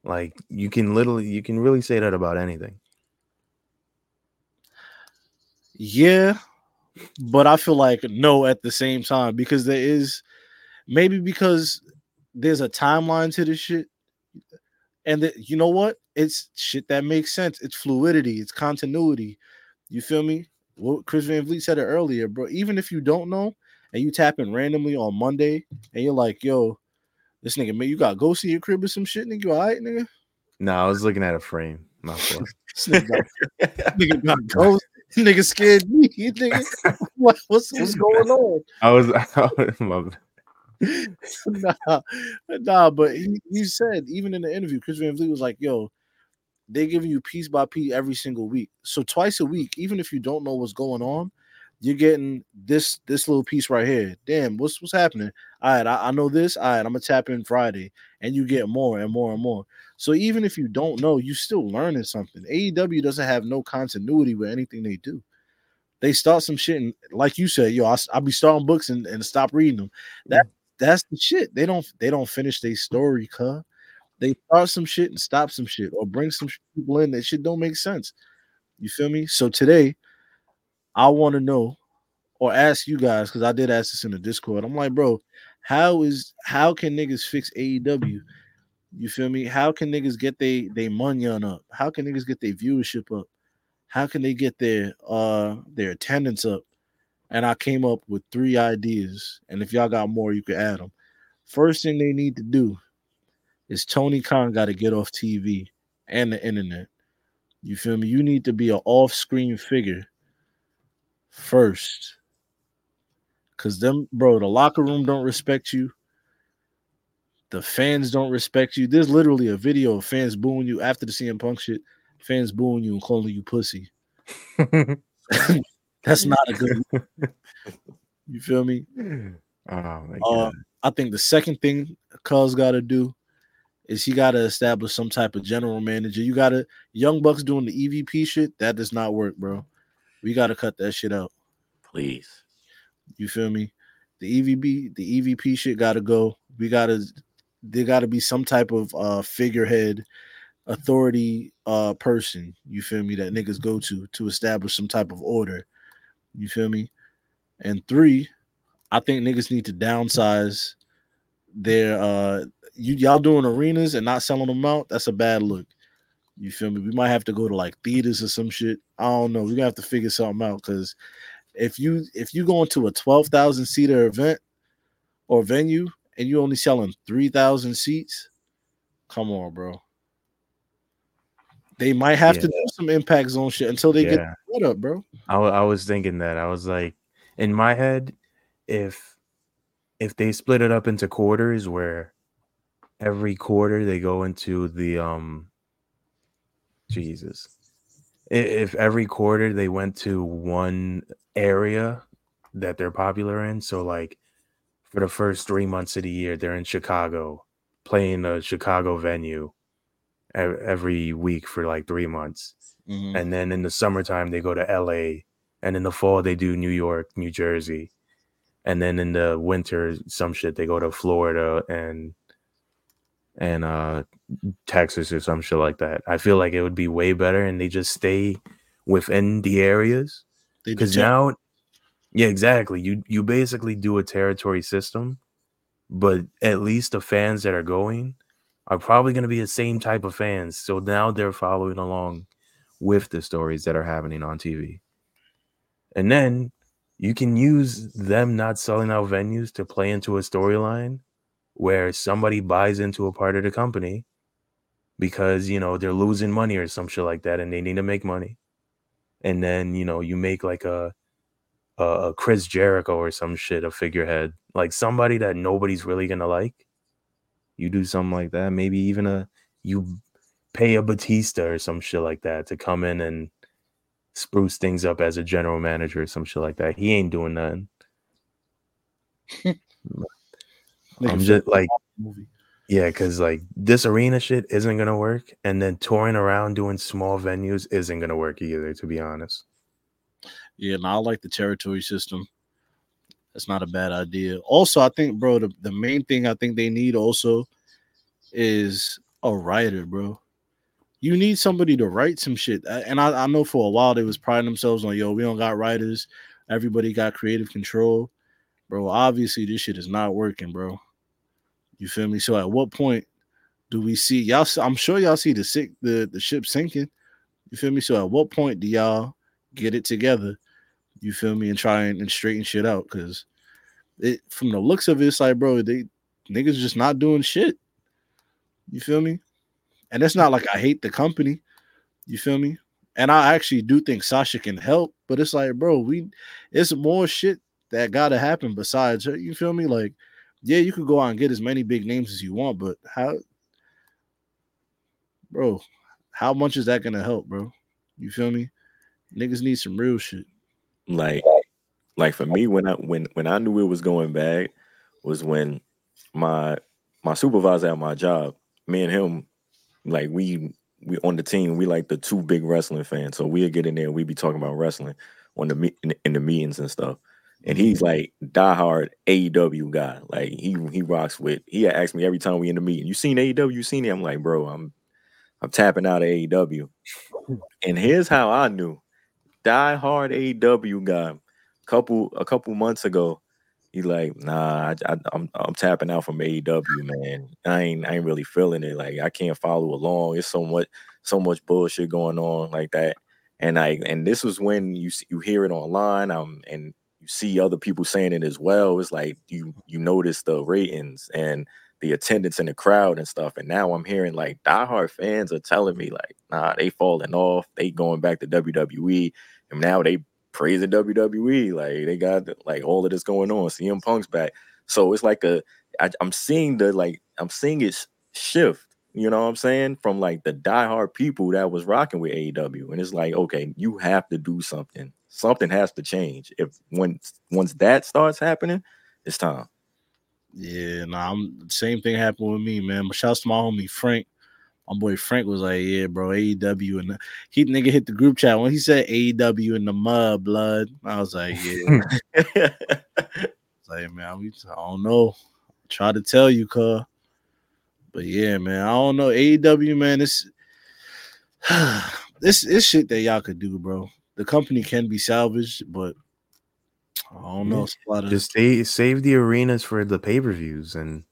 Like you can literally, you can really say that about anything. Yeah, but I feel like no at the same time because there is maybe because there's a timeline to this shit, and that you know what? It's shit that makes sense. It's fluidity. It's continuity. You feel me? What Chris Van Vliet said it earlier, bro. Even if you don't know and you tap in randomly on Monday and you're like, yo, this nigga, man, you got ghost in your crib or some shit, nigga. You all right, nigga? No, I was looking at a frame. My fault. [laughs] Nigga got, nigga got [laughs] ghost. Nigga scared me. [laughs] Nigga, [laughs] what, what's what's going on? I was, [laughs] I was my, nah, nah, but he, he said even in the interview, Chris Van Vliet was like, "Yo, they're giving you piece by piece every single week. So twice a week, even if you don't know what's going on, you're getting this this little piece right here. Damn, what's what's happening? All right, I, I know this. All right, I'm gonna tap in Friday, and you get more and more and more. So even if you don't know, you still learning something. AEW doesn't have no continuity with anything they do. They start some shit, and like you said, yo, I, will be starting books and, and stop reading them. That that's the shit. They don't they don't finish their story, cuh. They start some shit and stop some shit, or bring some people in that shit don't make sense. You feel me? So today, I want to know or ask you guys because I did ask this in the Discord. I'm like, bro, how is how can niggas fix AEW? You feel me? How can niggas get they they money on up? How can niggas get their viewership up? How can they get their uh their attendance up? And I came up with three ideas. And if y'all got more, you can add them. First thing they need to do is Tony Khan got to get off TV and the internet. You feel me? You need to be an off-screen figure first. Cause them, bro, the locker room don't respect you. The fans don't respect you. There's literally a video of fans booing you after the CM Punk shit. Fans booing you and calling you pussy. [laughs] [laughs] That's not a good. you feel me? oh my Uh, god. I think the second thing Cuz got to do is he got to establish some type of general manager. You got to Young Bucks doing the EVP shit. That does not work, bro. We got to cut that shit out. Please. You feel me? The EVP, the EVP shit got to go. We got to. There got to be some type of uh figurehead, authority uh person. You feel me? That niggas go to to establish some type of order. You feel me? And three, I think niggas need to downsize their uh you y'all doing arenas and not selling them out. That's a bad look. You feel me? We might have to go to like theaters or some shit. I don't know. We're gonna have to figure something out because if you if you go into a twelve thousand seater event or venue and you're only selling three thousand seats, come on, bro. They might have to Yeah. do some impact zone shit until they get Yeah. what up, bro. I, I was thinking that I was like, in my head, if if they split it up into quarters, where every quarter they go into the um, Jesus, if every quarter they went to one area that they're popular in, so like for the first three months of the year, they're in Chicago, playing a Chicago venue every week for like three months Mhm. and then in the summertime they go to LA and in the fall they do New York, New Jersey. And then in the winter some shit they go to Florida and and uh Texas or some shit like that. I feel like it would be way better and they just stay within the areas Cuz now yeah, exactly. You you basically do a territory system, but at least the fans that are going are probably going to be the same type of fans. So now they're following along with the stories that are happening on TV. And then you can use them not selling out venues to play into a storyline where somebody buys into a part of the company because, you know, they're losing money or some shit like that and they need to make money. And then, you know, you make like a a, a Chris Jericho or some shit a figurehead, like somebody that nobody's really to like. You do something like that, maybe even a you pay a Batista or some shit like that to come in and spruce things up as a general manager or some shit like that. He ain't doing nothing. [laughs] I'm just like, movie. Yeah, because like this arena shit isn't gonna work, and then touring around doing small venues isn't gonna work either. To be honest, Yeah, no, I like the territory system. That's not a bad idea. Also, I think, bro, the, the main thing I think they need also is a writer, bro. You need somebody to write some shit. And I, I know for a while they was priding themselves on, yo, we don't got writers. Everybody got creative control, bro. Obviously, this shit is not working, bro. You feel me? So, at what point do we see y'all? I'm sure y'all see the sick the the ship sinking. You feel me? So, at what point do y'all get it together? You feel me? And try and, and straighten shit out because it from the looks of it, it's like, bro, they niggas just not doing shit. You feel me? And it's not like I hate the company. You feel me? And I actually do think Sasha can help, but it's like, bro, we it's more shit that gotta happen besides her. You feel me? Like, yeah, you could go out and get as many big names as you want, but how bro, how much is that gonna help, bro? You feel me? Niggas need some real shit. like like for me when I when when I knew it was going bad was when my my supervisor at my job, me and him, like we we on the team, we like the two big wrestling fans. So we'd get in there, we'd be talking about wrestling on the in the meetings and stuff. And he's like diehard AEW guy. Like he he rocks with. He asked me every time we in the meeting, "You seen AEW? You seen it?" I'm like, "Bro, I'm I'm tapping out of AEW." And here's how I knew: diehard AEW guy. Couple a couple months ago, he like, "Nah, I, I, I'm I'm tapping out from AEW, man. I ain't I ain't really feeling it. Like I can't follow along. It's so much so much bullshit going on like that." And I and this was when you you hear it online, um, and you see other people saying it as well. It's like you mm-hmm. you notice the ratings and the attendance in the crowd and stuff. And now I'm hearing like diehard fans are telling me like, nah, they falling off. They going back to WWE, and now they praising WWE. Like they got like all of this going on. CM Punk's back, so it's like a I, I'm seeing the like I'm seeing it sh- shift. You know what I'm saying? From like the diehard people that was rocking with AEW, and it's like, okay, you have to do something. Something has to change. If when once that starts happening, it's time. Yeah, nah, I'm same thing happened with me, man. But shouts to my homie Frank. My boy Frank was like, Yeah, bro, AEW and he nigga hit the group chat when he said AEW in the mud blood. I was like, Yeah. It's [laughs] [laughs] like, man, we I don't know. Try to tell you, cuz. But yeah, man, I don't know. AEW, man, this [sighs] this this shit that y'all could do, bro. The company can be salvaged, but I don't know. It's a lot of Just save save the arenas for the pay per views and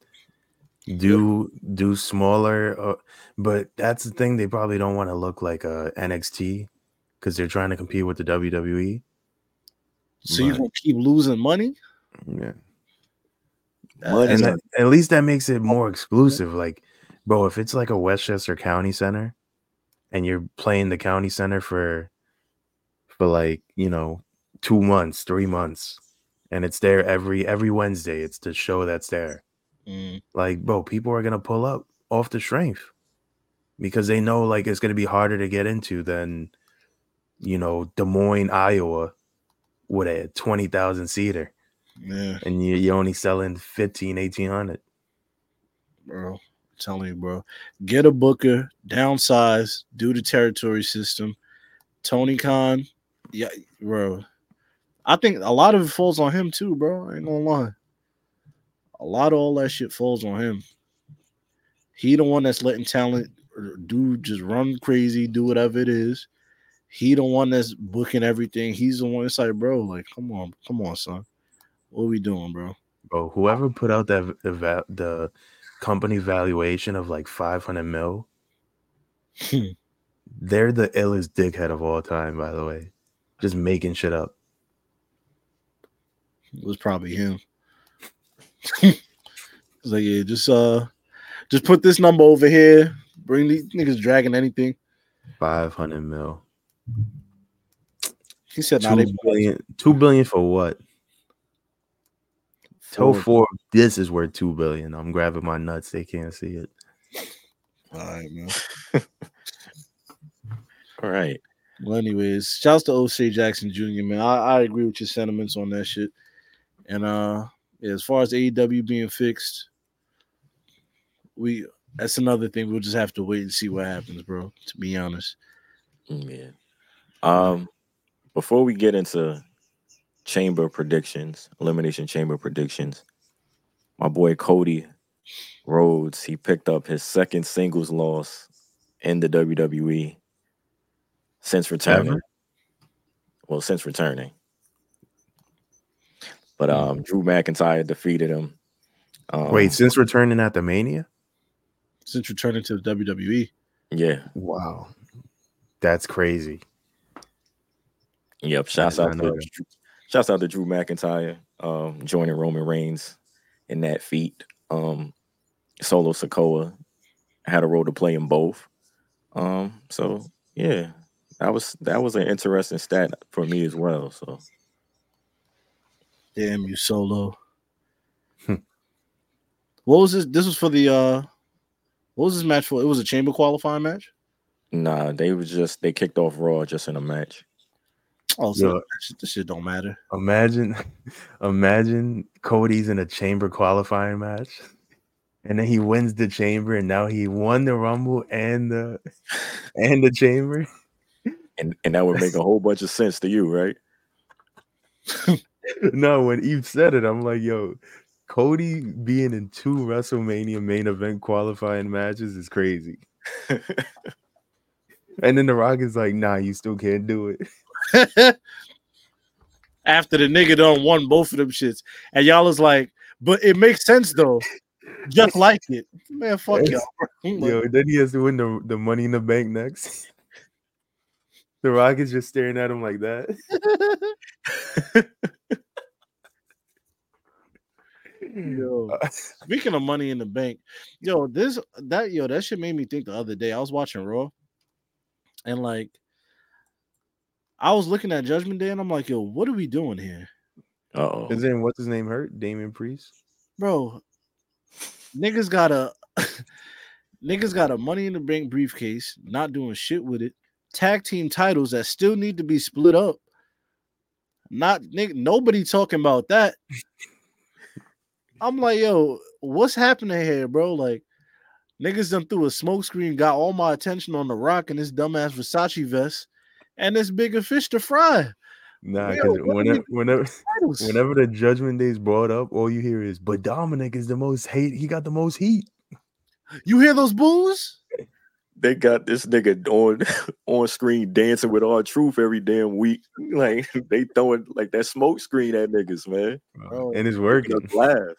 do do smaller. Uh, but that's the thing; they probably don't want to look like a NXT because they're trying to compete with the WWE. so you but- gonna keep losing money? Yeah, Money and that, at least that makes it more exclusive. Like, bro, if it's like a Westchester County Center, and you're playing the county center for for like you know two months, three months, and it's there every every Wednesday. It's the show that's there. Mm, like bro people are gonna pull up off the strength because they know like it's gonna be harder to get into than you know des moines iowa with a 20000 seater yeah, and you, you're only selling 15 1800 bro. I'm telling you, bro. Get a booker, downsize, do the territory system. Tony Khan, yeah, bro. I think a lot of it falls on him too, bro. I ain't gonna lie. A lot of all that shit falls on him. He the one that's letting talent do just run crazy, do whatever it is. He the one that's booking everything. He's the one that's like, bro, like, come on, come on, son. What we doing, bro? bro whoever put out that the, the company valuation of like 500 mil hmm. they're the illest dickhead of all time by the way just making shit up It was probably him. [laughs] It's like, yeah, just uh just put this number over here. Bring these niggas dragging anything. 500 mil He said, nah, Two they billion, two billion for what? Tell Four. four. This is worth two billion. I'm grabbing my nuts. They can't see it. All right, man. [laughs] all right. Well, anyways, shouts to O'Shea Jackson Jr., man. I, I agree with your sentiments on that shit. And uh yeah, as far as AEW being fixed, we that's another thing. We'll just have to wait and see what happens, bro. To be honest. Yeah. Um, before we get into chamber predictions, elimination chamber predictions, my boy Cody Rhodes, he picked up his second singles loss in the WWE since returning. Ever? Well, since returning. But um, Drew McIntyre defeated him. Um, Wait, since returning at the Mania? Since returning to the WWE. yeah, Wow. That's crazy. yep. Shouts out to. Drew- shouts out to Drew McIntyre um, joining Roman Reigns in that feat. Um, Solo Sikoa had a role to play in both. Um, so yeah, that was that was an interesting stat for me as well. So Damn you, Solo. Hmm. what was this? This was for the uh what was this match for? It was a chamber qualifying match? nah, they was just they kicked off Raw just in a match. Oh, so Yo. this shit don't matter. Imagine, [laughs] imagine Cody's in a chamber qualifying match, and then he wins the chamber, and now he won the Rumble and the [laughs] and the chamber. And and that would make a whole bunch of sense to you, right? [laughs] no, when Eve said it, I'm like, yo, Cody being in two WrestleMania main event qualifying matches is crazy. [laughs] and then The Rock is like, nah, you still can't do it. [laughs] After the nigga done won both of them shits. And y'all is like, but it makes sense though. Just like it. Man, fuck Yes. y'all. bro. Yo, then he has to win the, the money in the bank next. [laughs] The Rock is just staring at him like that. Yo, [laughs] speaking of money in the bank, yo, this that yo, that shit made me think the other day. I was watching Raw, and like, I was looking at Judgment Day, and I'm like, yo, what are we doing here, Uh oh. Is then what's his name hurt? Damian Priest. bro? Niggas got a [laughs] niggas got a money in the bank briefcase, not doing shit with it. Tag team titles that still need to be split up. Not nobody talking about that. [laughs] I'm like, yo, what's happening here, bro? Like, niggas done threw a smokescreen, got all my attention on the rock and this dumbass Versace vest, and this bigger fish to fry. Nah, because whenever whenever [laughs] whenever the Judgment Day is brought up, all you hear is, "But Dominik is the most hate. He got the most heat." You hear those boos? They got this nigga on [laughs] on screen dancing with R-Truth every damn week. Like [laughs] they throwing like that smoke screen at niggas, man. Bro, and it's working. us laugh.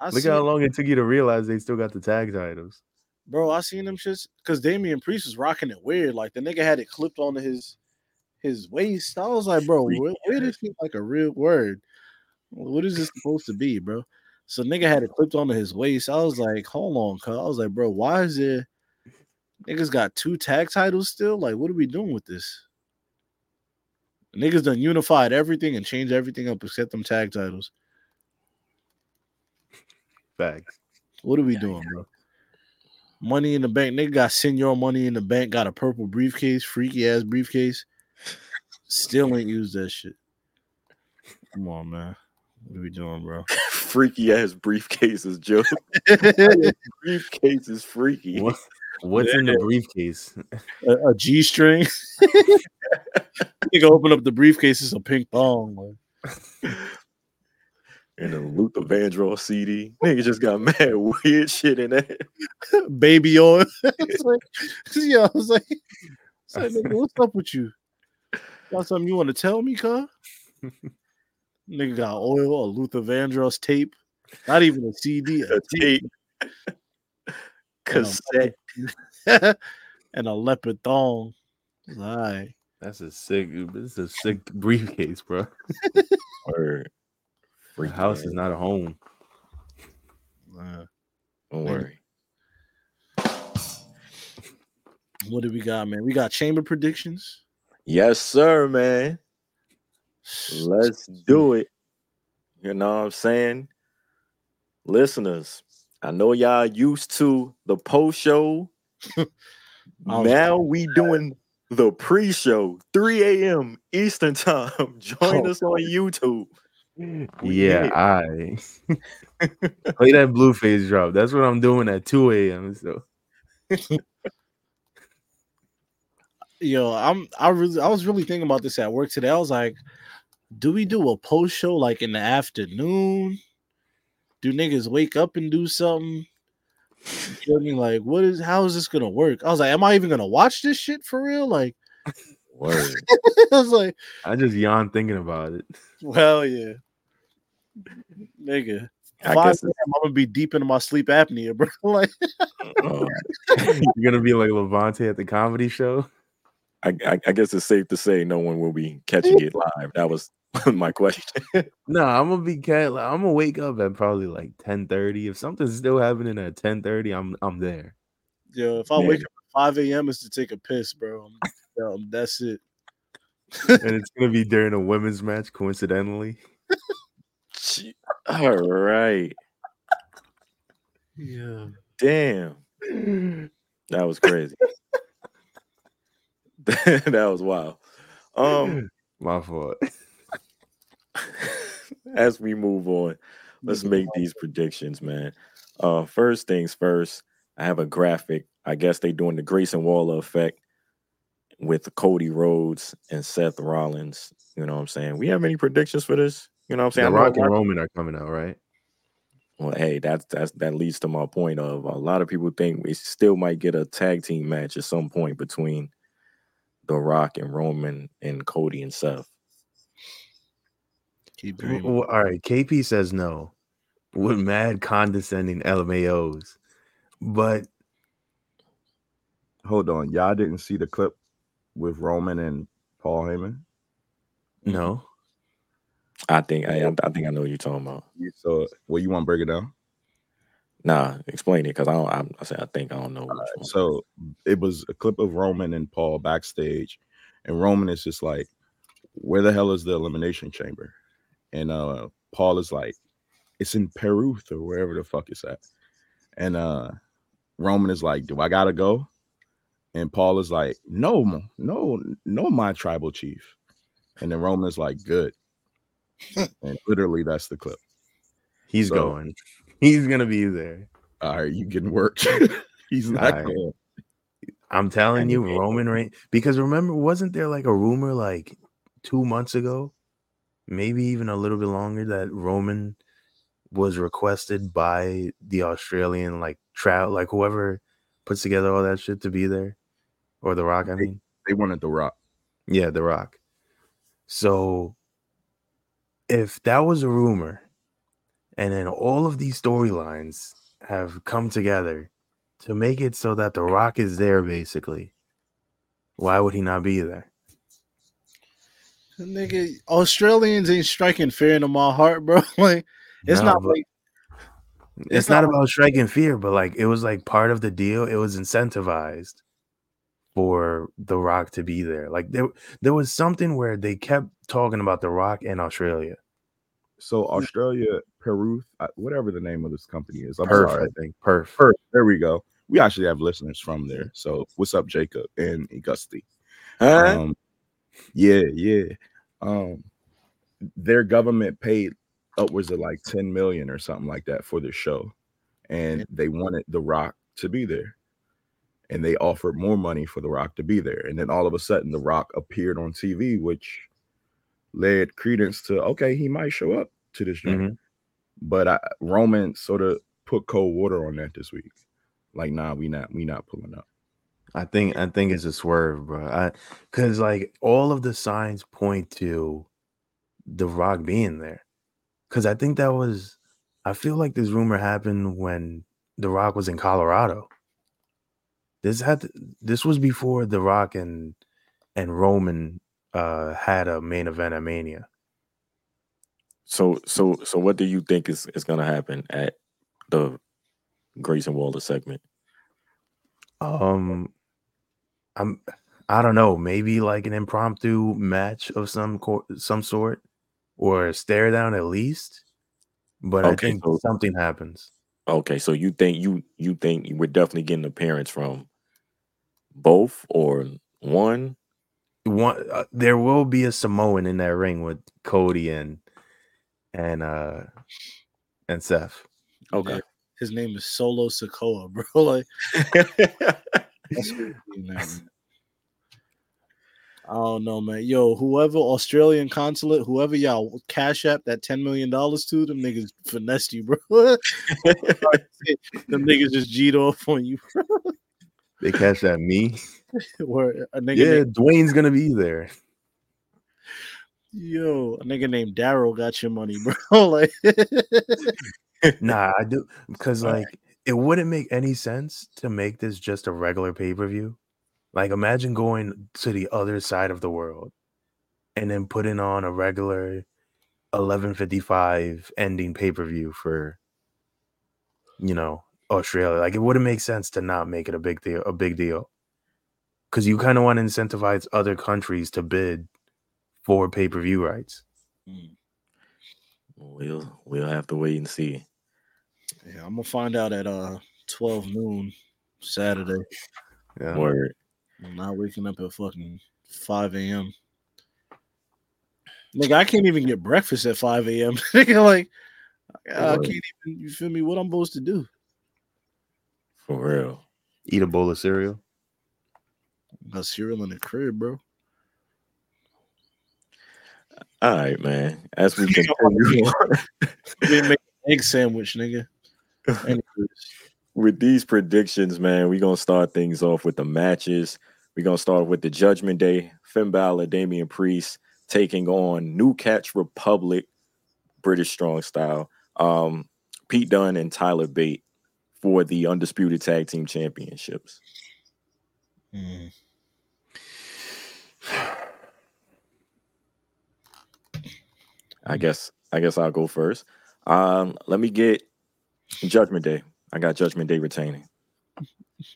I Look how long it took you to realize they still got the tag titles. bro, I seen them shits because Damian Priest was rocking it weird. Like the nigga had it clipped onto his his waist. I was like, bro, Freaky where, where this shit like a real word? What is this supposed to be, bro? So nigga had it clipped onto his waist. I was like, hold on, cuz. I was like, bro, why is there niggas got two tag titles still? Like, what are we doing with this? Niggas done unified everything and changed everything up except them tag titles. Facts. What are we doing, bro? Money in the bank. Nigga got Señor money in the bank, got a purple briefcase, freaky ass briefcase. Still ain't used that shit. Come on, man. What are we doing, bro? [laughs] Freaky ass briefcases, Joe. [laughs] briefcase is freaky. What, what's in the briefcase? a, a G string. [laughs] Nigga open up the briefcase, it's a pink thong. Like, And a Luther Vandross CD. Nigga just got [laughs] mad weird shit in that. [laughs] baby on. it's like, yeah, I was like, it's like, nigga, what's up with you? Got something you want to tell me, cuz? Nigga got oil, a Luther Vandross tape, not even a CD, a A tape, tape. Cassette. [laughs] and a leopard thong. All right. That's a sick. This is a sick briefcase, bro. [laughs] Word. The house is not a home. Uh, Don't worry. what do we got, man? We got chamber predictions. Yes, sir, man. Let's do it. You know what I'm saying? Listeners, I know y'all used to the post show. [laughs] Now we [laughs] doing the pre-show, 3 a.m. Eastern time. [laughs] Join Oh, us on YouTube. We Yeah. I play that blue face drop. That's what I'm doing at 2 a.m. So Yo, I'm I really I was really thinking about this at work today. I was like, do we do a post show like in the afternoon? Do niggas wake up and do something? You feel me? Like, what is how is this gonna work? I was like, am I even gonna watch this shit for real? Like, [laughs] Word. [laughs] I was like, I just yawn thinking about it. well, yeah. Nigga. I 5 guess a.m. I'm gonna be deep into my sleep apnea, bro. [laughs] like uh, You're gonna be like Levante at the comedy show. I, I, I guess it's safe to say no one will be catching it live. That was [laughs] my question. No, I'm gonna be cat. I'm gonna wake up at probably like 10:30. If something's still happening at 10:30, I'm I'm there. yo, if I Man. wake up at 5 a.m. it's to take a piss, bro. I'm, [laughs] um, that's it. and it's gonna be during a women's match, coincidentally. [laughs] All right. Yeah. Damn. That was crazy. that was wild. Um, My fault. [laughs] as we move on, let's make these predictions, man. Uh, first things first, I have a graphic. I guess they're doing the Grayson Waller effect with Cody Rhodes and Seth Rollins. You know what I'm saying? We have any predictions for this? You know what I'm saying? The Rock and Roman are coming out, right? Well, hey, that's that's that leads to my point of a lot of people think we still might get a tag team match at some point between The Rock and Roman and Cody and Seth. Keep dreaming. all right, KP says no with mad condescending LMAOs, but Hold on, y'all didn't see the clip with Roman and Paul Heyman. no. I think I, I think I know what you're talking about. You saw it. Well, you want to break it down? Nah, explain it because I don't. I, I said I think I don't know. Which one. So it was a clip of Roman and Paul backstage, and Roman is just like, "Where the hell is the elimination chamber?" And uh Paul is like, "It's in Peru or wherever the fuck it's at." And uh Roman is like, "Do I gotta go?" And Paul is like, "No, no, no, my tribal chief." And then Roman is like, "Good." [laughs] and literally, that's the clip. He's So- going. He's gonna be there. All right, you getting worked. [laughs] He's not right. going. I'm telling you, Roman Reigns. Because remember, wasn't there like a rumor like two months ago, maybe even a little bit longer, that Roman was requested by the Australian like trout, like whoever puts together all that shit to be there, or The Rock. I mean, They wanted the Rock. yeah, The Rock. So, if that was a rumor, and then all of these storylines have come together to make it so that The Rock is there, basically, why would he not be there? Nigga, Australians ain't striking fear into my heart, bro. [laughs] Like it's No, not like It's, It's not, not like- about striking fear, but like it was like part of the deal. It was incentivized for The Rock to be there. Like there, there was something where they kept talking about The Rock in Australia. So Australia, Peru, uh, whatever the name of this company is. I'm Perf, sorry. I think. Perf. Perth. There we go. We actually have listeners from there. So what's up, Jacob and Augusti? Huh? Um, yeah, yeah. Um, their government paid upwards of like 10 million or something like that for the show, and they wanted The Rock to be there. And they offered more money for The Rock to be there. And then all of a sudden, The Rock appeared on TV, which led credence to okay, he might show up to this joint. Mhm. But I, Roman sort of put cold water on that this week. Like, nah, we not we not pulling up. I think I think it's a swerve, bro. I because like all of the signs point to the Rock being there. Because I think that was, I feel like this rumor happened when the Rock was in Colorado. This had to, this was before the Rock and and Roman uh had a main event at Mania. So so so what do you think is is gonna happen at the Grayson Waller segment? Um, I'm I don't know, maybe like an impromptu match of some co- some sort, or a stare down at least. But Okay, I think so- something happens. Okay, so you think you you think we're definitely getting appearance from both or one? One, uh, there will be a Samoan in that ring with Cody and and uh and Seth. Okay. his name is Solo Sikoa, [laughs] bro. Like [laughs] [laughs] that's what his name is. I don't know, man. Yo, whoever Australian consulate, whoever y'all cash app that ten million dollars to, them niggas finessed you, bro. [laughs] them niggas just G'd off on you. They catch that me. [laughs] Where a nigga Yeah, named- Dwayne's gonna be there. Yo, a nigga named Daryl got your money, bro. [laughs] like, Nah, I do because like it wouldn't make any sense to make this just a regular pay per view. Like, imagine going to the other side of the world and then putting on a regular eleven fifty five ending pay per view for, you know, Australia. Like, it wouldn't make sense to not make it a big deal. A big deal because you kind of want to incentivize other countries to bid for pay per view rights. Hmm. We'll we'll have to wait and see. Yeah, I'm gonna find out at uh 12 noon Saturday. Yeah. Word. I'm not waking up at fucking 5 a.m. Nigga, I can't even get breakfast at 5 a.m. [laughs] Nigga, like, I can't even, you feel me? What I'm supposed to do? For real. Eat a bowl of cereal. Got cereal in the crib, bro. All right, man. As we [laughs] continue Didn't make an egg sandwich, nigga. With these predictions, man, we're gonna start things off with the matches. We're gonna start with the Judgment Day. Finn Balor, Damian Priest taking on New Catch Republic, British Strong Style. Um, Pete Dunne and Tyler Bate for the Undisputed Tag Team Championships. mm, I guess I guess I'll go first. Um, let me get Judgment Day. I got Judgment Day retaining.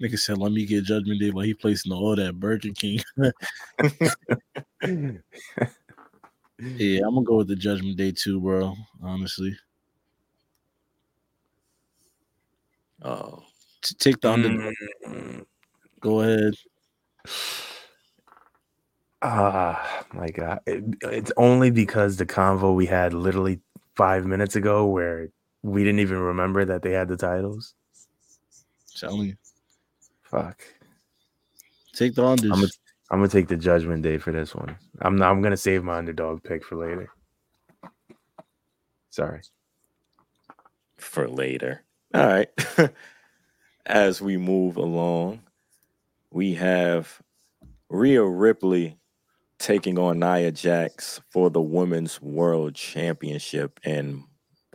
nigga said, let me get Judgment Day while he placing the order at Burger King. [laughs] yeah, I'm gonna go with the Judgment Day too, bro. Honestly, Oh, to take the underdog. Go ahead. Ah, my God. It- it's only because the convo we had literally five minutes ago where we didn't even remember that they had the titles. Telling you, Fuck. take the unders. I'm gonna I'm gonna take the judgment day for this one. I'm not I'm gonna save my underdog pick for later. Sorry. for later. All right. [laughs] As we move along, we have Rhea Ripley taking on Nia Jax for the Women's World Championship, and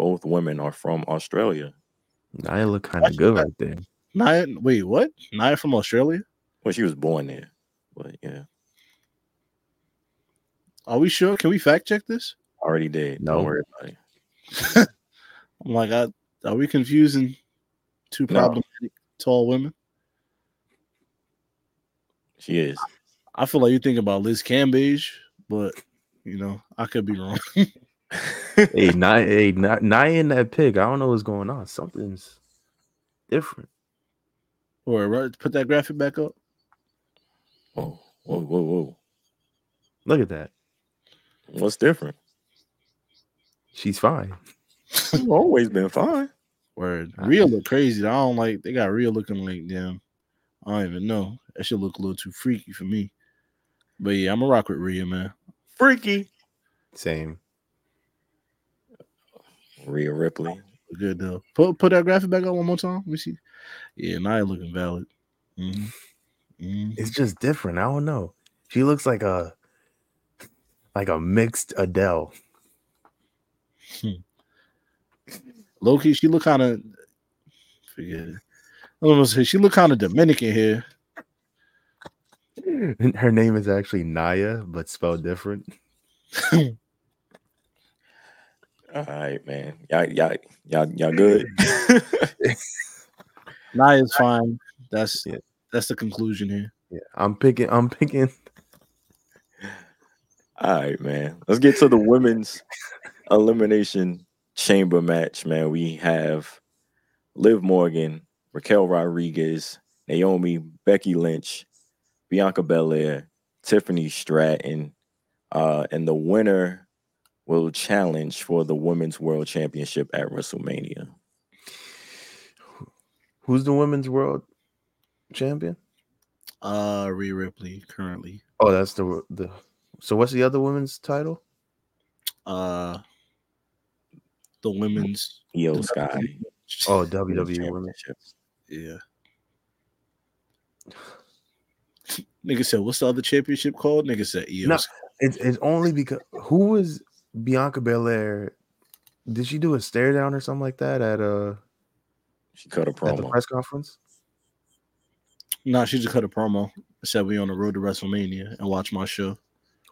both women are from Australia. Nia look kind of good right there. Nia, wait, what? Nia from Australia? Well, she was born there, but yeah, Are we sure? Can we fact check this? already did. No. Don't worry about it. I'm like, I, are we confusing two No. problematic tall women? She is. I feel like you're thinking about Liz Cambage, but you know, I could be wrong. [laughs] hey, [laughs] Nia, hey, Nia Nia in that pick. I don't know what's going on. Something's different. or right, put that graphic back up. Whoa, whoa, whoa, whoa! Look at that. What's different? She's fine. She's always been fine. Word. Real look crazy. I don't like they got real looking like damn. I don't even know. That should look a little too freaky for me. But yeah, I'm a rock with Rhea, man. Freaky. Same. Rhea Ripley. Good deal. Put put that graphic back up one more time. We see. Yeah, Nia looking valid. hmm hmm It's just different. I don't know. She looks like a like a mixed Adele. Loki, she look kind of forget it. I was gonna say she look kind of Dominican here. [laughs] Her name is actually Naya, but spelled different. [laughs] All right, man. Y'all, y'all, y'all, y'all good. [laughs] Nia's fine. That's Yeah. that's the conclusion here. Yeah, I'm picking. I'm picking. All right, man. Let's get to the women's elimination chamber match, man. We have Liv Morgan, Raquel Rodriguez, Naomi, Becky Lynch, Bianca Belair, Tiffany Stratton, uh, and the winner will challenge for the women's world championship at WrestleMania. Who's the women's world champion? Uh Rhea Ripley currently. Oh, that's the the. So what's the other women's title? Uh the women's Iyo the Sky. [laughs] Oh, WWE women. Championship. Yeah. Nigga said, "What's the other championship called?" Nigga said, "EOS." No. It's it's only because who was Bianca Belair? Did she do a stare down or something like that at uh She cut a promo at the press conference? Nah, she just cut a promo. Said we on the road to WrestleMania and watch my show.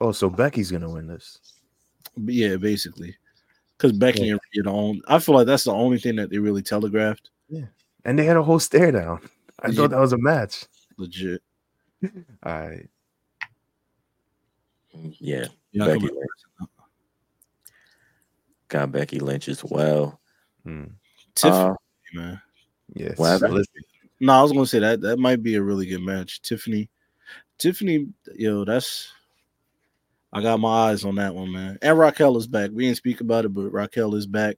Oh, so Becky's gonna win this. But yeah, basically, because Becky Yeah. and Rhea the only. I feel like that's the only thing that they really telegraphed. Yeah. And they had a whole stare down. I Yeah. thought that was a match. Legit. [laughs] All right. Yeah, Yeah, Becky come on. Lynch. Got Becky Lynch as well. Hmm. Tiffany, Uh, man. Yes. What happened? No, I was gonna say that that might be a really good match. Tiffany, Tiffany, yo, that's I got my eyes on that one, man. And Raquel is back. We didn't speak about it, but Raquel is back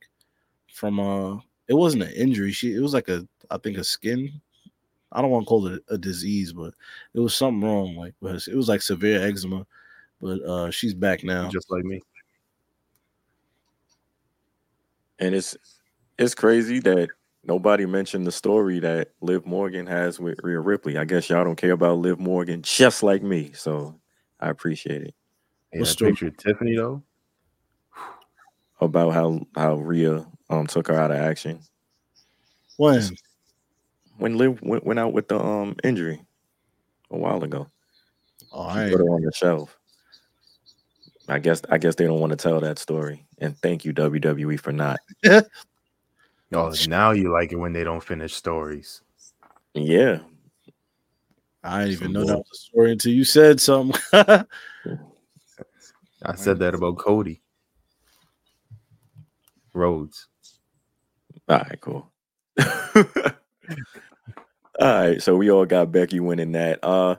from uh it wasn't an injury. She it was like a I think a skin. I don't want to call it a, a disease, but it was something wrong. Like with it was like severe eczema. But uh she's back now. just like me. And it's it's crazy that nobody mentioned the story that Liv Morgan has with Rhea Ripley. I guess y'all don't care about Liv Morgan just like me, so I appreciate it. Yeah, What's that picture Tiffany though. About how how Rhea um took her out of action When when Liv went, went out with the um injury a while ago. oh, She I put ain't- her on the shelf. I guess I guess they don't want to tell that story. And thank you WWE for not. [laughs] Oh, now you like it when they don't finish stories. Yeah, I didn't even know that was a story until you said something. [laughs] I said that about Cody Rhodes. All right, cool. [laughs] all right, so we all got Becky winning that. Uh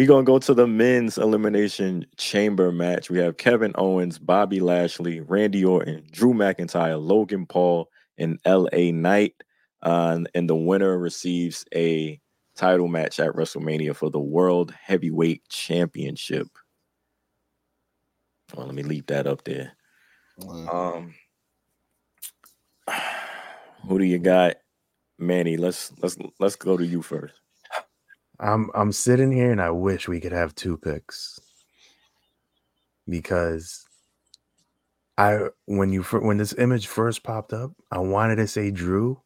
we gonna go to the men's elimination chamber match. We have Kevin Owens, Bobby Lashley, Randy Orton, Drew McIntyre, Logan Paul, and LA Knight. Uh, and the winner receives a title match at WrestleMania for the World Heavyweight Championship. Well, let me leave that up there. Um, [sighs] who do you got, Manny? Let's let's let's go to you first. I'm I'm sitting here and I wish we could have two picks because I when you when this image first popped up, I wanted to say Drew,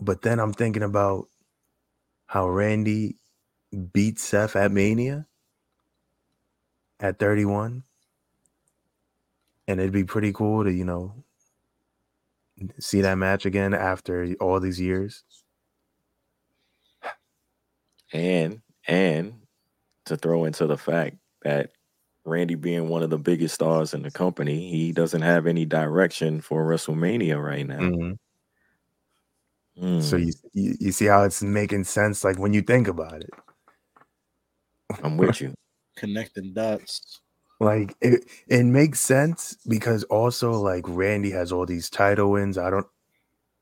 but then I'm thinking about how Randy beat Seth at Mania at 31, and it'd be pretty cool to you know see that match again after all these years. And and to throw into the fact that Randy being one of the biggest stars in the company, he doesn't have any direction for WrestleMania right now. Mhm. So Mm, you, you you see how it's making sense, like when you think about it. I'm with you. [laughs] Connecting dots. Like it, it makes sense because also like Randy has all these title wins. I don't,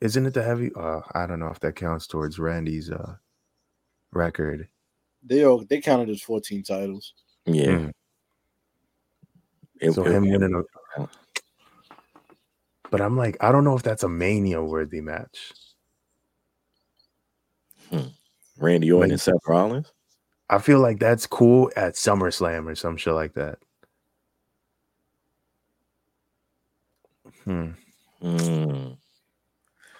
isn't it the heavy? Uh, I don't know if that counts towards Randy's uh record. They all they counted as 14 titles. Yeah. Mm. It- So it- him winning a, but I'm like, I don't know if that's a mania worthy match. Randy Orton Like- and Seth Rollins. I feel like that's cool at SummerSlam or some shit like that. Hmm. Mm.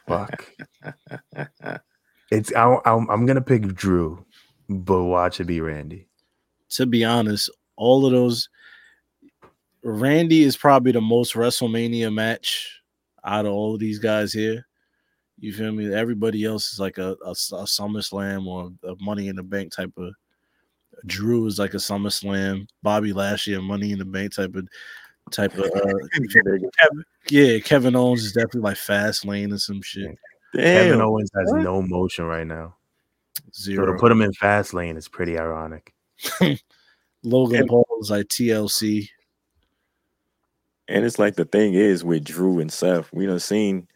Fuck. [laughs] It's I, I'm I'm gonna pick Drew, but watch it be Randy. To be honest, all of those Randy is probably the most WrestleMania match out of all of these guys here. You feel me? Everybody else is like a, a, a SummerSlam or a Money in the Bank type of. Drew is like a SummerSlam. Bobby Lashley a Money in the Bank type of type of. Uh, [laughs] Kevin, yeah, Kevin Owens is definitely like Fast Lane and some shit. Kevin Damn. Owens has no motion right now. So Zero. to put him in fast lane is pretty ironic. [laughs] Logan And- Paul is like TLC. And it's like the thing is with Drew and Seth, we done seen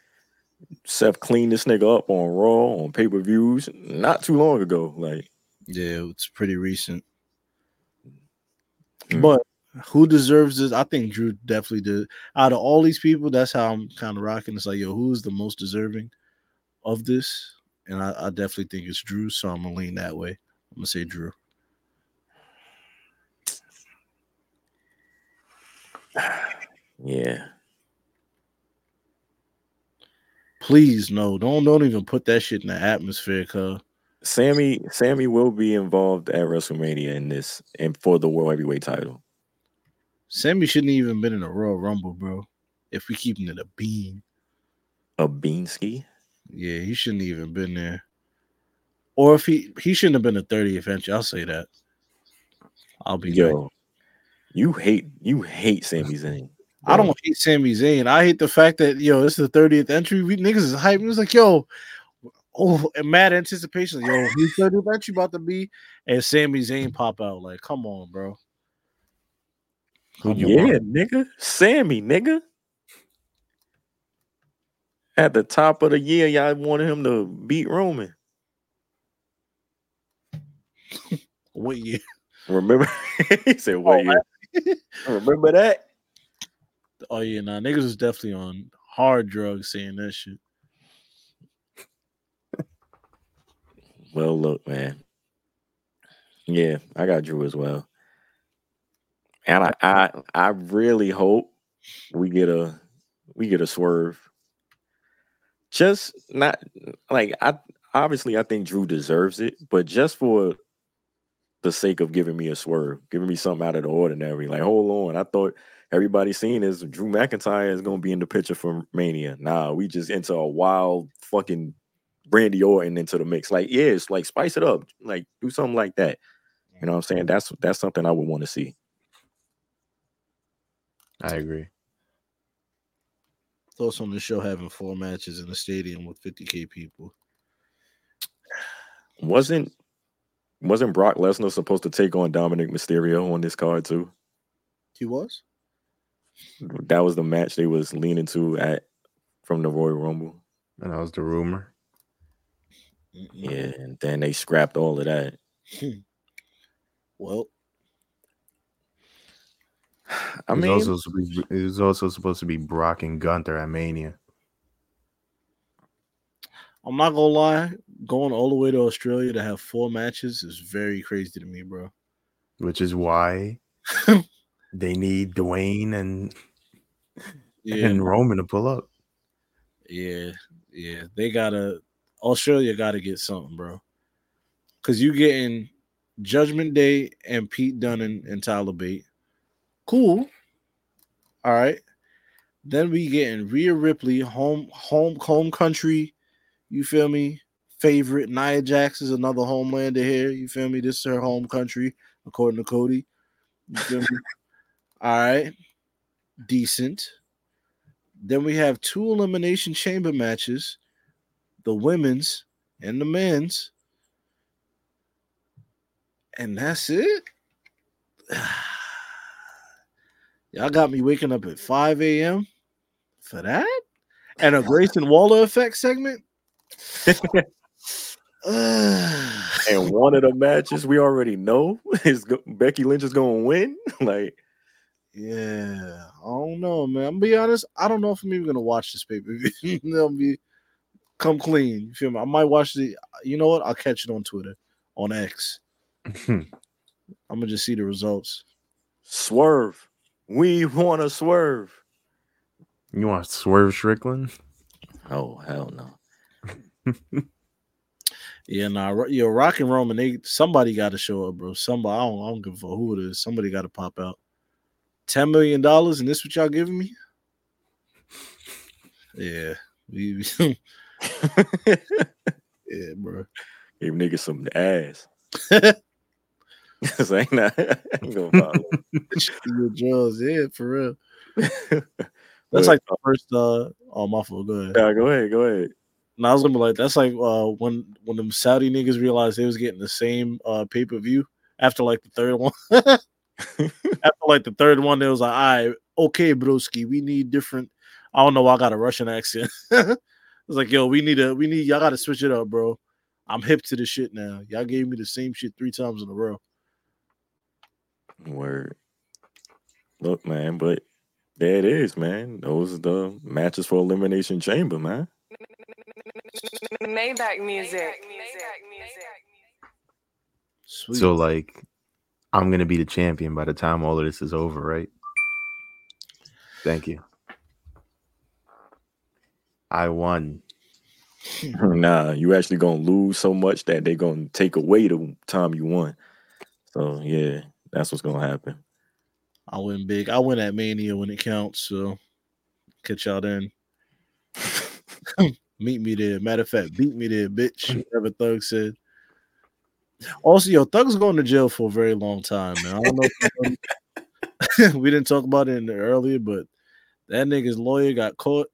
Seth clean this nigga up on Raw on pay per views not too long ago. Like, Yeah, it's pretty recent. Hmm. But who deserves this? I think Drew definitely did. Out of all these people, that's how I'm kind of rocking. It's like, yo, who's the most deserving of this? And I, I definitely think it's Drew. So I'm gonna lean that way. I'm gonna say Drew. [sighs] Yeah. Please, no, don't don't even put that shit in the atmosphere, cuz. Sami Sami will be involved at WrestleMania in this and for the World Heavyweight title. Sami shouldn't even been in a Royal Rumble, bro. If we keeping it a bean. A Beansky? Yeah, he shouldn't even been there. Or if he he shouldn't have been a 30th entry. I'll say that. I'll be Yo, nice. you hate you hate Sami Zayn. I don't hate Sami Zayn. I hate the fact that yo, this is the 30th entry. We niggas is hyping. It was like, yo, oh, and mad anticipation. Yo, who's [laughs] 30th entry about to be? And Sami Zayn pop out. Like, come on, bro. Who you yeah, want? nigga. Sami, nigga. At the top of the year, y'all wanted him to beat Roman. [laughs] What year? Remember? [laughs] he said, "What Oh, year? [laughs] Remember that?" Oh yeah, nah, niggas was definitely on hard drugs saying that shit. Well, look, man. Yeah, I got Drew as well, and I, I, I really hope we get a, we get a swerve. Just not like I obviously I think Drew deserves it, but just for the sake of giving me a swerve, giving me something out of the ordinary. Like, hold on, I thought everybody seen is Drew McIntyre is gonna be in the picture for Mania. Nah, we just into a wild fucking Brandy Orton into the mix. Like, yeah, it's like spice it up, like do something like that. You know what I'm saying? That's that's something I would want to see. I agree. Thoughts on the show having four matches in a stadium with 50k people. Wasn't wasn't Brock Lesnar supposed to take on Dominik Mysterio on this card too? He was? That was the match they was leaning to at from the Royal Rumble. And that was the rumor. Yeah, and then they scrapped all of that. [laughs] Well, I it was mean, also be, it was also supposed to be Brock and Gunther at Mania. I'm not gonna lie, going all the way to Australia to have four matches is very crazy to me, bro. which is why [laughs] they need Dwayne and Yeah, and Roman to pull up. yeah, yeah. They gotta Australia gotta get something, bro. Cause you getting Judgment Day and Pete Dunne and, and Tyler Bate. Cool. All right. Then we getting Rhea Ripley, home, home, home country. You feel me? Favorite Nia Jax is another homelander here. You feel me? This is her home country, according to Cody. You feel me? [laughs] All right. Decent. Then we have two elimination chamber matches, the women's and the men's. And that's it. [sighs] [sighs] [sighs] Y'all got me waking up at 5 a.m. for that? And a Grayson Waller effect segment? [sighs] and one of the matches we already know [laughs] is go- Becky Lynch is going to win. [laughs] like, Yeah, I don't know, man. I'm gonna be honest. I don't know if I'm even gonna watch this paper. They'll [laughs] be come clean. You feel me? I might watch the. You know what? I'll catch it on Twitter, on X. I'm gonna just see the results. swerve. We want to swerve. You want to Swerve Strickland? Oh, hell no. [laughs] Yeah, nah, Ro- yo, Rock and Roman. They somebody got to show up, bro. Somebody. I don't. I don't give a fuck who it is. Somebody got to pop out. Ten million dollars, and this what y'all giving me? Yeah, we. [laughs] [laughs] yeah, bro. Give niggas some ass. Cause ain't not I ain't gonna follow. Your jaws, yeah, for real. [laughs] That's like the first. uh Oh, my fault. Go ahead. Yeah, go ahead, go aheid. And I was gonna be like, that's like uh when when them Saudi niggas realized they was getting the same uh pay per view after like the third one. [laughs] after like the third one, they was like, all right, okay, broski, we need different. I don't know. why I got a Russian accent. [laughs] it's like, yo, we need a, we need y'all got to switch it up, bro. I'm hip to this shit now. Y'all gave me the same shit three times in a row. Word. Look, man, but there it is, man. Those are the matches for Elimination Chamber, man. Maybach music. Sweet. So like, I'm gonna be the champion by the time all of this is over, right? Thank you. I won. [laughs] nah, you actually gonna lose so much that they're gonna take away the time you won. So yeah, that's what's gonna happen. I win big. I win at Mania when it counts. So catch y'all then. [laughs] Meet me there. Matter of fact, beat me there, bitch. [laughs] Whatever Thug said. Also, yo, Thug's going to jail for a very long time, man. I don't know. If [laughs] we didn't talk about it in the earlier, but that nigga's lawyer got caught.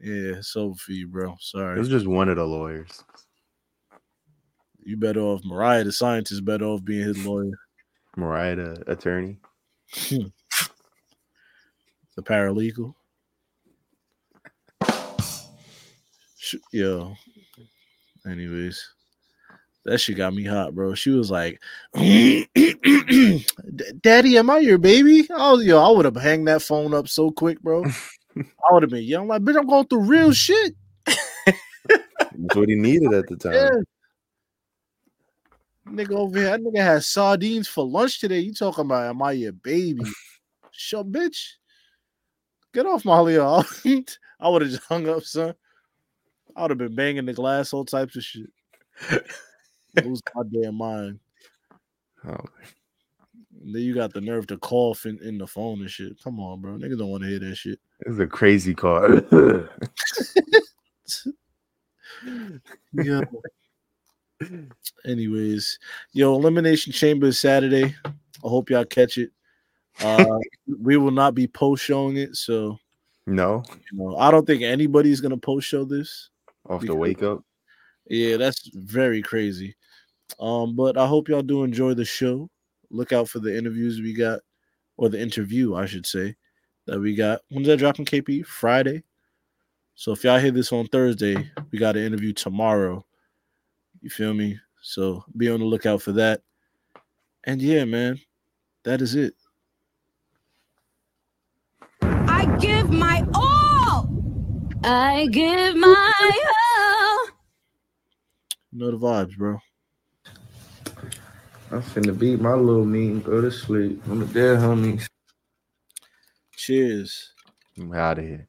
Yeah, it's over for you, bro. It Sorry. was just one of the lawyers. You better off. Mariah, the scientist, better off being his lawyer. Mariah, the attorney. Hmm. the paralegal. Yo. Anyways, that shit got me hot, bro. She was like, [clears throat] "Daddy, am I your baby?" I was yo. I would have hanged that phone up so quick, bro. [laughs] I would have been young. Like, bitch, I'm going through real shit. That's what he needed at the [laughs] time. Yeah. Nigga over here, that nigga had sardines for lunch today. You talking about am I your baby? Shut bitch. Get off my Leo. [laughs] I would have just hung up, son. I would have been banging the glass, all types of shit. [laughs] Lose my damn mind. Oh, Then you got the nerve to cough in, in the phone and shit. Come on, bro. Niggas don't want to hear that shit. this is a crazy car. [laughs] Yo. [clears throat] Anyways, yo, Elimination Chamber is Saturday. I hope y'all catch it. Uh, [laughs] we will not be post showing it, so no, you know, I don't think anybody's gonna post show this. off the wake up. Yeah, that's very crazy. Um, but I hope y'all do enjoy the show. Look out for the interviews we got, or the interview, I should say, that we got. When's that dropping, KP? Friday. So if y'all hear this on Thursday, we got an interview tomorrow. You feel me? So be on the lookout for that. And yeah, man, that is it. I give my all. I give my all. You know the vibes, bro. I'm finna beat my little mean, go to sleep. I'm a dead homie. Cheers. I'm out of here.